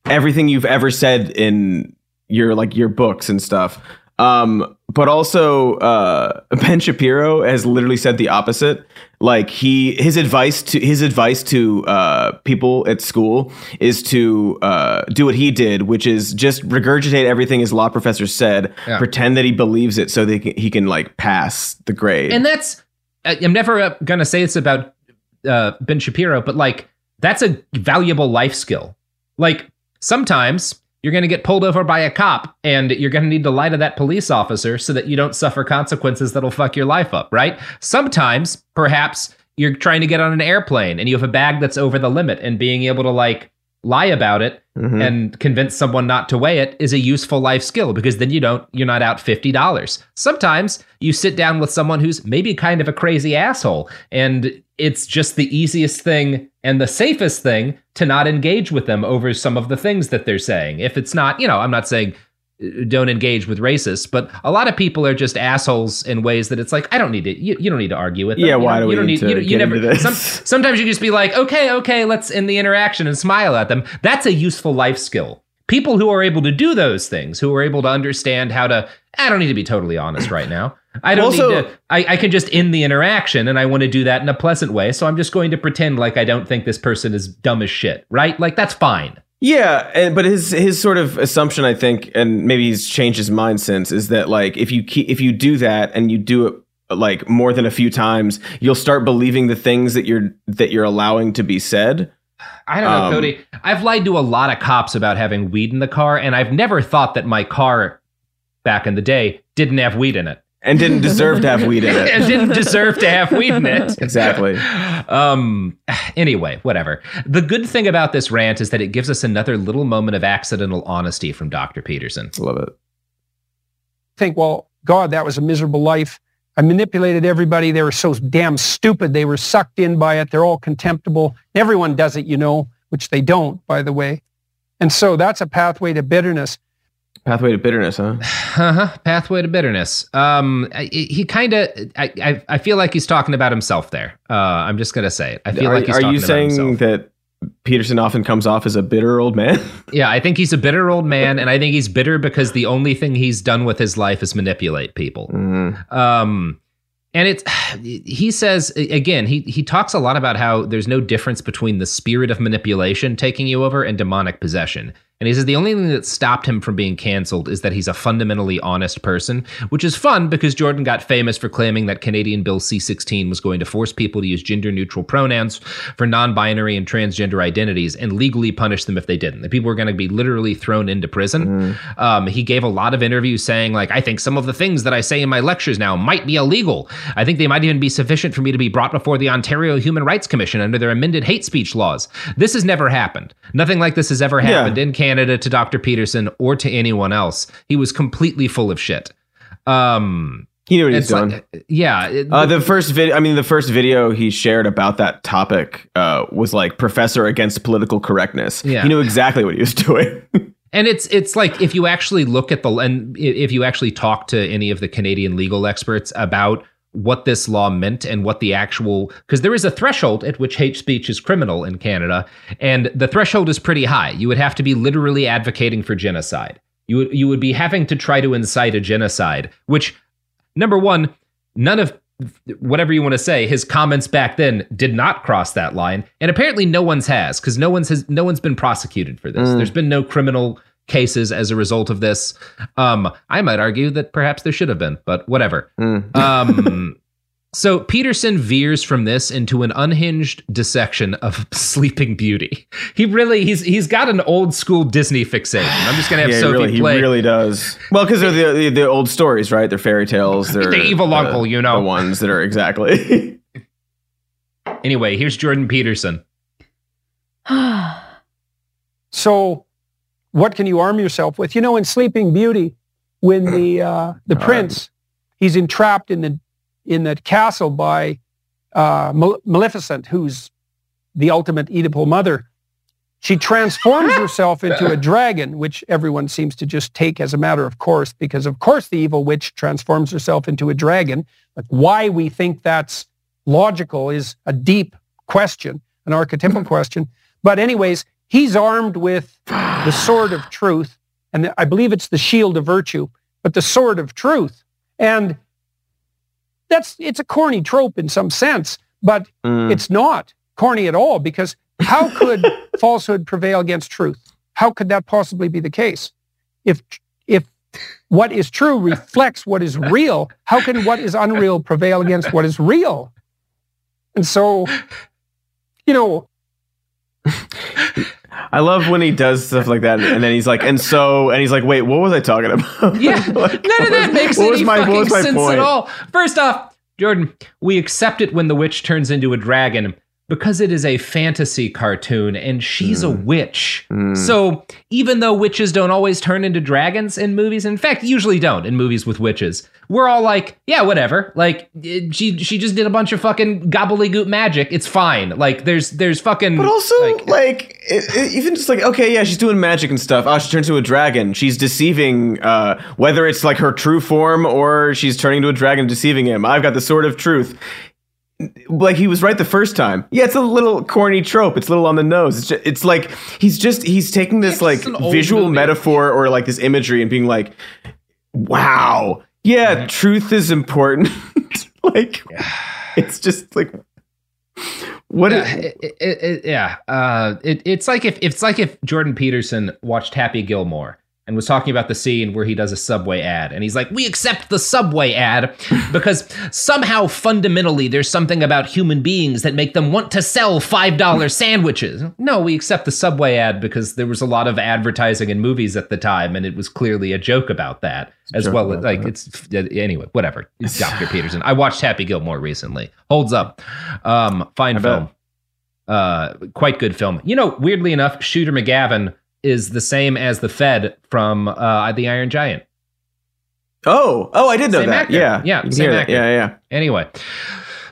everything you've ever said in your like your books and stuff. Um, but also uh, Ben Shapiro has literally said the opposite. Like he his advice to his advice to uh, people at school is to uh, do what he did, which is just regurgitate everything his law professor said, yeah. pretend that he believes it, so that he can like pass the grade. And that's I'm never uh, gonna say it's about uh, Ben Shapiro, but like that's a valuable life skill. Like Sometimes you're going to get pulled over by a cop and you're going to need to lie to that police officer so that you don't suffer consequences that'll fuck your life up, right? Sometimes, perhaps, you're trying to get on an airplane and you have a bag that's over the limit and being able to like lie about it mm-hmm. and convince someone not to weigh it is a useful life skill because then you don't you're not out $50. Sometimes you sit down with someone who's maybe kind of a crazy asshole and it's just the easiest thing and the safest thing to not engage with them over some of the things that they're saying. If it's not, you know, I'm not saying don't engage with racists, but a lot of people are just assholes in ways that it's like I don't need to. You, you don't need to argue with them. Yeah, why you do we you don't need, to you, you never. Some, sometimes you just be like, okay, okay, let's end the interaction and smile at them. That's a useful life skill. People who are able to do those things, who are able to understand how to. I don't need to be totally honest right now. I don't also, need to. I, I can just end the interaction, and I want to do that in a pleasant way. So I'm just going to pretend like I don't think this person is dumb as shit, right? Like that's fine. Yeah, and, but his his sort of assumption, I think, and maybe he's changed his mind since, is that like if you keep, if you do that and you do it like more than a few times, you'll start believing the things that you're that you're allowing to be said. I don't know, um, Cody. I've lied to a lot of cops about having weed in the car, and I've never thought that my car back in the day didn't have weed in it and didn't deserve to have weed in it. and didn't deserve to have weed in it. exactly. Um. Anyway, whatever. The good thing about this rant is that it gives us another little moment of accidental honesty from Dr. Peterson. I love it. Think, well, God, that was a miserable life. I manipulated everybody. They were so damn stupid. They were sucked in by it. They're all contemptible. Everyone does it, you know, which they don't, by the way. And so that's a pathway to bitterness. Pathway to bitterness, huh? Uh-huh. Pathway to bitterness. Um, he kind of, I, I, I, feel like he's talking about himself there. Uh, I'm just gonna say it. I feel are, like he's are you saying that Peterson often comes off as a bitter old man? yeah, I think he's a bitter old man, and I think he's bitter because the only thing he's done with his life is manipulate people. Mm. Um, and it's he says again he he talks a lot about how there's no difference between the spirit of manipulation taking you over and demonic possession and he says the only thing that stopped him from being canceled is that he's a fundamentally honest person, which is fun because Jordan got famous for claiming that Canadian Bill C 16 was going to force people to use gender neutral pronouns for non binary and transgender identities and legally punish them if they didn't. The people were going to be literally thrown into prison. Mm. Um, he gave a lot of interviews saying, like, I think some of the things that I say in my lectures now might be illegal. I think they might even be sufficient for me to be brought before the Ontario Human Rights Commission under their amended hate speech laws. This has never happened. Nothing like this has ever happened yeah. in Canada Canada to Dr. Peterson or to anyone else. He was completely full of shit. Um, he knew what he was it's like- yeah. it- Uh, the first video, I mean, the first video he shared about that topic uh, was like professor against political correctness. Yeah. He knew exactly what he was doing. And it's it's like if you actually look at the and if you actually talk to any of the Canadian legal experts about what this law meant and what the actual because there is a threshold at which hate speech is criminal in Canada and the threshold is pretty high. You would have to be literally advocating for genocide. You would you would be having to try to incite a genocide, which number one, none of whatever you want to say, his comments back then did not cross that line, and apparently no one's has because no one's has no one's been prosecuted for this. Mm. There's been no criminal cases as a result of this. Um, I might argue that perhaps there should have been, but whatever. Um, so Peterson veers from this into an unhinged dissection of Sleeping Beauty. He really he's he's got an old school Disney fixation. I'm just gonna have yeah, he Sophie really, he really does. Well, because they're the, the the old stories, right? They're fairy tales. They're The evil uncle, you know. the ones that are exactly. Anyway, here's Jordan Peterson. So, what can you arm yourself with? You know, in Sleeping Beauty, when the uh, the prince he's entrapped in the in the castle by uh, Mal- Maleficent, who's the ultimate Oedipal mother. She transforms herself into a dragon, which everyone seems to just take as a matter of course, because of course the evil witch transforms herself into a dragon. But why we think that's logical is a deep question, an archetypal question. But anyways, he's armed with the sword of truth, and I believe it's the shield of virtue, but the sword of truth. And that's it's a corny trope in some sense, but Mm. it's not corny at all because how could falsehood prevail against truth? How could that possibly be the case? If if what is true reflects what is real, how can what is unreal prevail against what is real? And so, you know, I love when he does stuff like that, and then he's like, and so, and he's like, wait, what was I talking about? Yeah, none of that makes any my- fucking sense point? at all. First off, Jordan, we accept it when the witch turns into a dragon because it is a fantasy cartoon and she's Hmm. a witch. So even though witches don't always turn into dragons in movies, in fact, usually don't in movies with witches, we're all like, yeah, whatever. Like she she just did a bunch of fucking gobbledygook magic. It's fine. Like there's there's fucking But also, like, it, it- even just like, okay, yeah, she's doing magic and stuff. Oh, she turns into a dragon. She's deceiving, uh, whether it's like her true form or she's turning into a dragon deceiving him. I've got the sword of truth. Like he was right the first time. Yeah, it's a little corny trope. It's a little on the nose. It's just, it's like he's just he's taking this like visual movie. metaphor or like this imagery and being like, wow, yeah, truth is important. like, it's just like, what? Yeah, it, it, it- yeah. Uh, it, it's like if it's like if Jordan Peterson watched Happy Gilmore and was talking about the scene where he does a Subway ad, and he's like, "We accept the Subway ad because somehow fundamentally there's something about human beings that make them want to sell five dollar sandwiches." No, we accept the Subway ad because there was a lot of advertising in movies at the time, and it was clearly a joke about that as well. Like that. it's anyway, whatever. It's Dr. Peterson. I watched Happy Gilmore recently. Holds up. Um, fine I bet. film. Uh, quite good film. You know, weirdly enough, Shooter McGavin is the same as the Fed from uh, The Iron Giant. Oh, oh, I did know Same that. actor. Yeah, Yeah, same actor. Yeah, yeah. Anyway,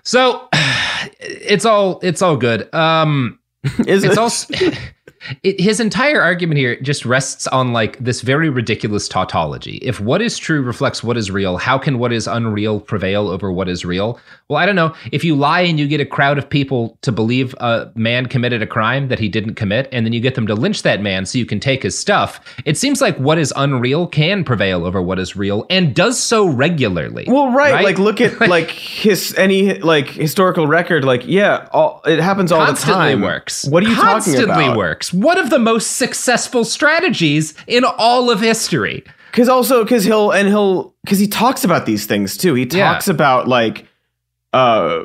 so it's all it's all good. Um, Is it's it? also it, his entire argument here just rests on like this very ridiculous tautology. If what is true reflects what is real, how can what is unreal prevail over what is real? Well, I don't know. If you lie and you get a crowd of people to believe a man committed a crime that he didn't commit, and then you get them to lynch that man so you can take his stuff, it seems like what is unreal can prevail over what is real and does so regularly. Well, right, Like, look at like his any like historical record. Like, yeah, all, it happens all the constantly time. works. What are you constantly talking about? works. One of the most successful strategies in all of history. Because also, because he'll and he'll because he talks about these things too. He Yeah. talks about like, uh,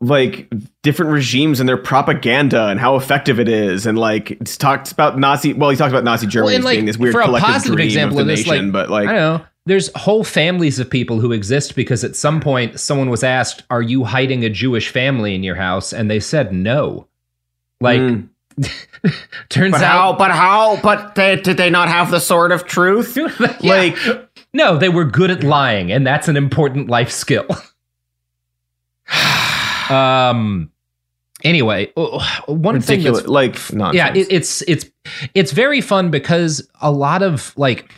like different regimes and their propaganda and how effective it is, and like it's talked about Nazi. Well, he talks about Nazi Germany Well, and like being this weird for a collective positive dream example of the this, nation, like, but like I don't know. There's whole families of people who exist because at some point someone was asked, "Are you hiding a Jewish family in your house?" and they said no. Like Mm. Turns but out, how? But how? But they, did they not have the sword of truth? Like, no, they were good at lying, and that's an important life skill. um. Anyway, uh, one thing ridiculous. that's Like, nonsense. yeah, it, it's it's it's very fun because a lot of like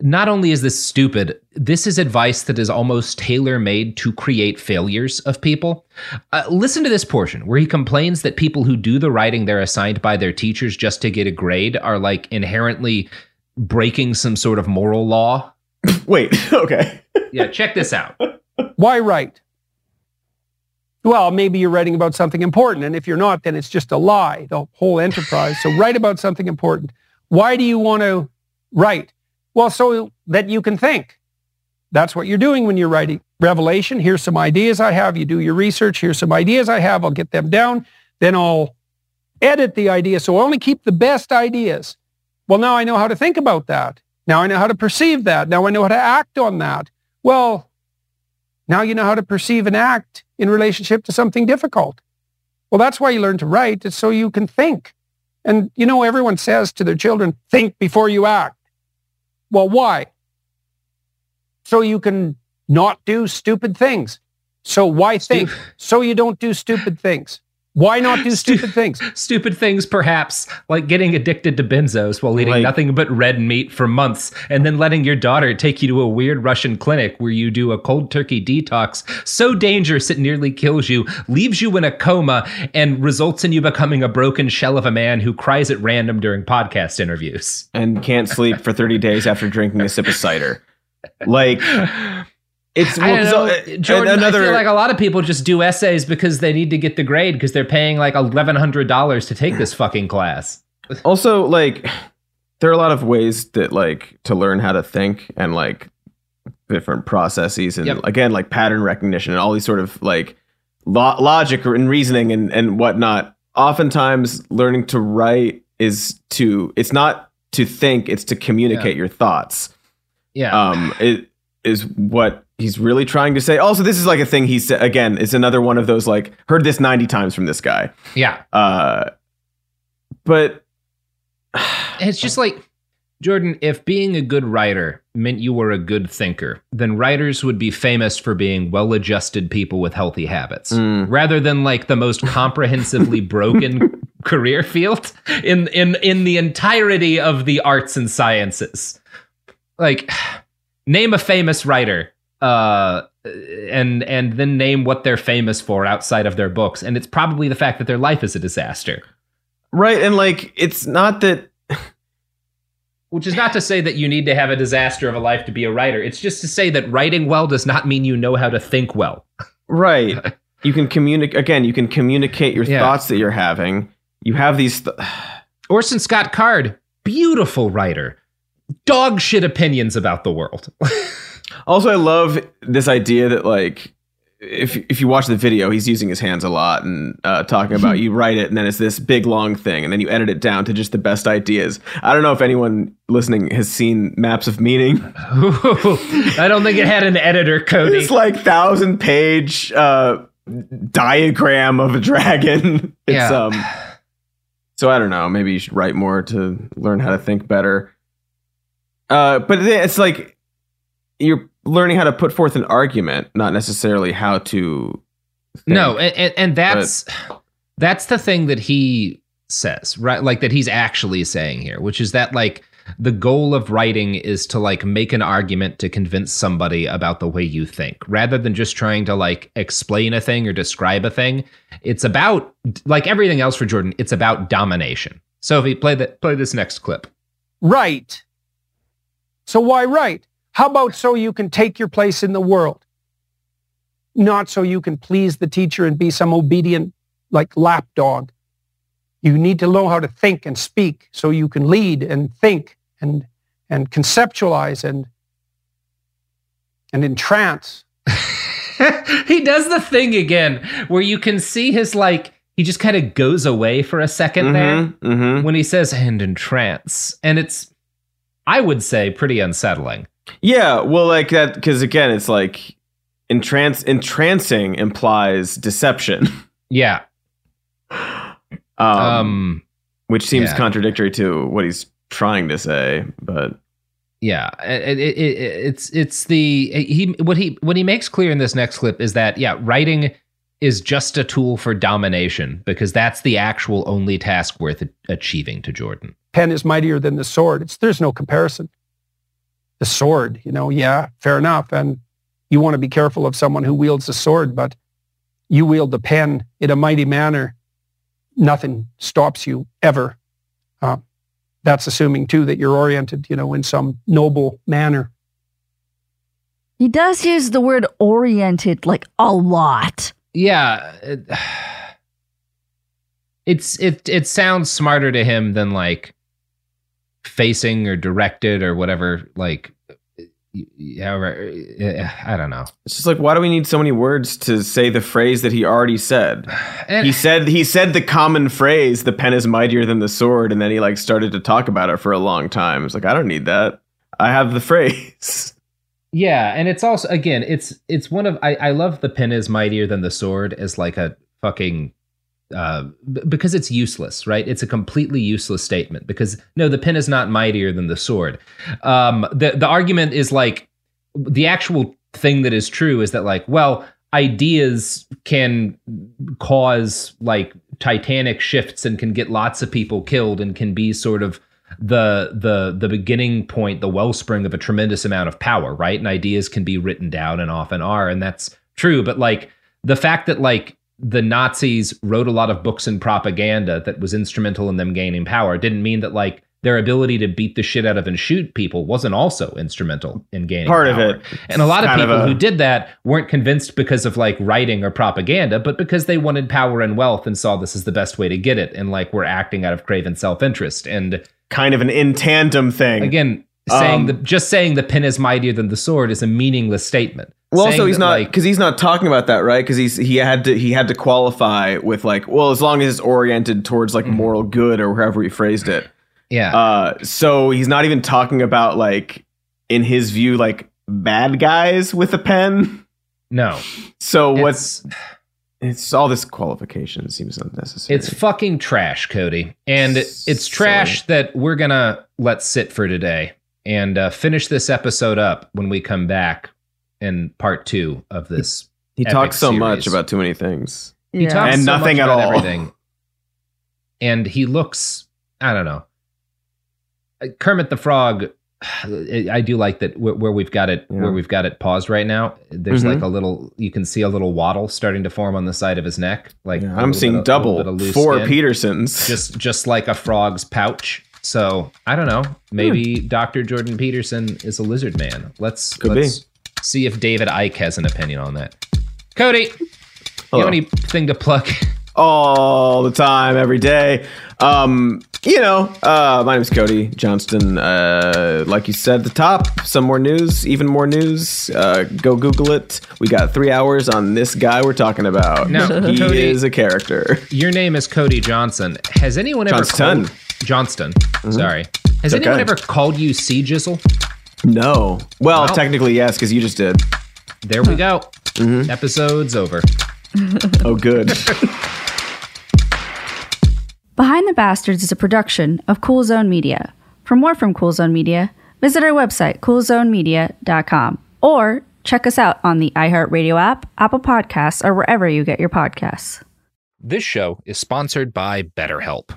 not only is this stupid, this is advice that is almost tailor made to create failures of people. Uh, listen to this portion where he complains that people who do the writing they're assigned by their teachers just to get a grade are like inherently breaking some sort of moral law. Wait, okay. yeah, check this out. Why write? Well, maybe you're writing about something important, and if you're not, then it's just a lie, the whole enterprise. So write about something important. Why do you want to write? Well, so that you can think. That's what you're doing when you're writing. Revelation, here's some ideas I have. You do your research. Here's some ideas I have. I'll get them down. Then I'll edit the idea. So I only keep the best ideas. Well, now I know how to think about that. Now I know how to perceive that. Now I know how to act on that. Well, now you know how to perceive and act in relationship to something difficult. Well, that's why you learn to write. It's so you can think. And you know, everyone says to their children, think before you act. Well, why? So you can not do stupid things. So why think? So you don't do stupid things. Why not do stupid things? Stupid things, perhaps, like getting addicted to benzos while eating Like- nothing but red meat for months, and then letting your daughter take you to a weird Russian clinic where you do a cold turkey detox so dangerous it nearly kills you, leaves you in a coma, and results in you becoming a broken shell of a man who cries at random during podcast interviews. and can't sleep for 30 days after drinking a sip of cider. Like, it's I well, don't 'cause, know, uh, Jordan. another. I feel like a lot of people just do essays because they need to get the grade because they're paying like eleven hundred dollars to take this fucking class. also, like, there are a lot of ways that, like, to learn how to think and, like, different processes and, Yep. again, like pattern recognition and all these sort of, like, lo- logic and reasoning and, and whatnot. Oftentimes, learning to write is to, it's not to think, it's to communicate your thoughts. Yeah. um it is what he's really trying to say also this is like a thing he said again it's another one of those like heard this 90 times from this guy Yeah. uh but It's just like Jordan, if being a good writer meant you were a good thinker, then writers would be famous for being well-adjusted people with healthy habits, Mm. rather than like the most comprehensively broken career field in in in the entirety of the arts and sciences. Like name a famous writer uh and and then name what they're famous for outside of their books and it's probably the fact that their life is a disaster. right and like it's not that Which is not to say that you need to have a disaster of a life to be a writer. It's just to say that writing well does not mean you know how to think well. right you can communicate again you can communicate your Yeah. thoughts that you're having you have these th- Orson Scott Card, beautiful writer. Dog shit opinions about the world. also i love this idea that like if if you watch the video, he's using his hands a lot and uh, talking about you write it and then it's this big long thing and then you edit it down to just the best ideas. I don't know if anyone listening has seen Maps of Meaning. I don't think it had an editor, Cody. It's like thousand page uh, diagram of a dragon. It's Yeah. um. So I don't know. Maybe you should write more to learn how to think better. Uh, but it's like you're learning how to put forth an argument, not necessarily how to. think. No, and, and, and that's that's the thing that he says, right? Like that he's actually saying here, which is that like the goal of writing is to like make an argument to convince somebody about the way you think, rather than just trying to like explain a thing or describe a thing. It's about like everything else for Jordan. It's about domination. Sophie, play that. Play this next clip. Right. So why write? How about so you can take your place in the world? Not so you can please the teacher and be some obedient, like lapdog. You need to know how to think and speak so you can lead and think and, and conceptualize and, and entrance. he does the thing again where you can see his like he just kind of goes away for a 2nd there Mhm, mhm. when he says and in trance and it's i would say pretty unsettling Yeah, well, like that because again, it's like entrance entrancing implies deception. yeah Um, um which seems Yeah. contradictory to what he's trying to say. But Yeah, it, it, it, it's it's the he what he what he makes clear in this next clip is that yeah, writing is just a tool for domination because that's the actual only task worth achieving to Jordan. pen is mightier than the sword. It's, there's no comparison. The sword, you know, yeah, fair enough. And you want to be careful of someone who wields a sword, but you wield the pen in a mighty manner. Nothing stops you ever. Uh, that's assuming too that you're oriented, you know, in some noble manner. He does use the word oriented like a lot. Yeah, it, it's it it sounds smarter to him than like facing or directed or whatever like however eh, I don't know. It's just like, why do we need so many words to say the phrase that he already said? And- he said he said the common phrase, "The pen is mightier than the sword," and then he like started to talk about it for a long time. It's like, I don't need that. I have the phrase. Yeah, and it's also again, it's it's one of I, I love the pen is mightier than the sword as like a fucking uh b- because it's useless, right? It's a completely useless statement because no, the pen is not mightier than the sword. Um the the argument is like the actual thing that is true is that like, well, ideas can cause like titanic shifts and can get lots of people killed and can be sort of the the the beginning point the wellspring of a tremendous amount of power right and ideas can be written down and often are and that's true but like the fact that like the nazis wrote a lot of books and propaganda that was instrumental in them gaining power didn't mean that like their ability to beat the shit out of and shoot people wasn't also instrumental in gaining power. Part of it. and a lot of Kind of people a- who did that weren't convinced because of like writing or propaganda but because they wanted power and wealth and saw this as the best way to get it and like were acting out of craven self-interest and kind of an in tandem thing. Again, saying Um, the just saying the pen is mightier than the sword is a meaningless statement. Well, also he's that, not like, because he's not talking about that, right? Because he's he had to he had to qualify with like, well, as long as it's oriented towards like moral good or however he phrased it. Yeah. Uh, so he's not even talking about like, in his view, like bad guys with a pen. no. So what's it's all this qualification seems unnecessary. It's fucking trash, Cody. And it's trash that we're going to let sit for today and uh, finish this episode up when we come back in part two of this. he epic talks so much about too many things. He talks and so nothing much at about all. Everything. And he looks, I don't know. Uh, Kermit the Frog. I do like that where, where we've got it Yeah. where we've got it paused right now. There's Mhm. like a little you can see a little waddle starting to form on the side of his neck. Like I'm seeing of- a double little bit of loose four skin. Petersons. just just like a frog's pouch. So I don't know. Maybe Dr. Jordan Peterson is a lizard man. Let's Could let's see if David Icke has an opinion on that. Cody, you Hello. have anything to plug? all the time, every day. Um, you know, uh, my name is Cody Johnston. Uh, like you said at the top, some more news, even more news. Uh, go Google it. We got three hours on this guy we're talking about. No, he Cody- is a character. Your name is Cody Johnson. Has anyone ever Johnston. called Johnston? Sorry. Has It's anyone ever called you Sea Jizzle? No. Well, Well. technically, yes, because you just did. There we go. Mm-hmm. Episode's over. Oh, good. Behind the Bastards is a production of Cool Zone Media. For more from Cool Zone Media, visit our website, coolzonemedia.com, or check us out on the iHeartRadio app, Apple Podcasts, or wherever you get your podcasts. This show is sponsored by BetterHelp.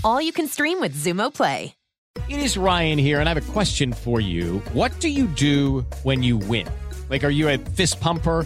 All you can stream with Xumo Play. It is Ryan here, and I have a question for you. What do you do when you win? Like, are you a fist pumper?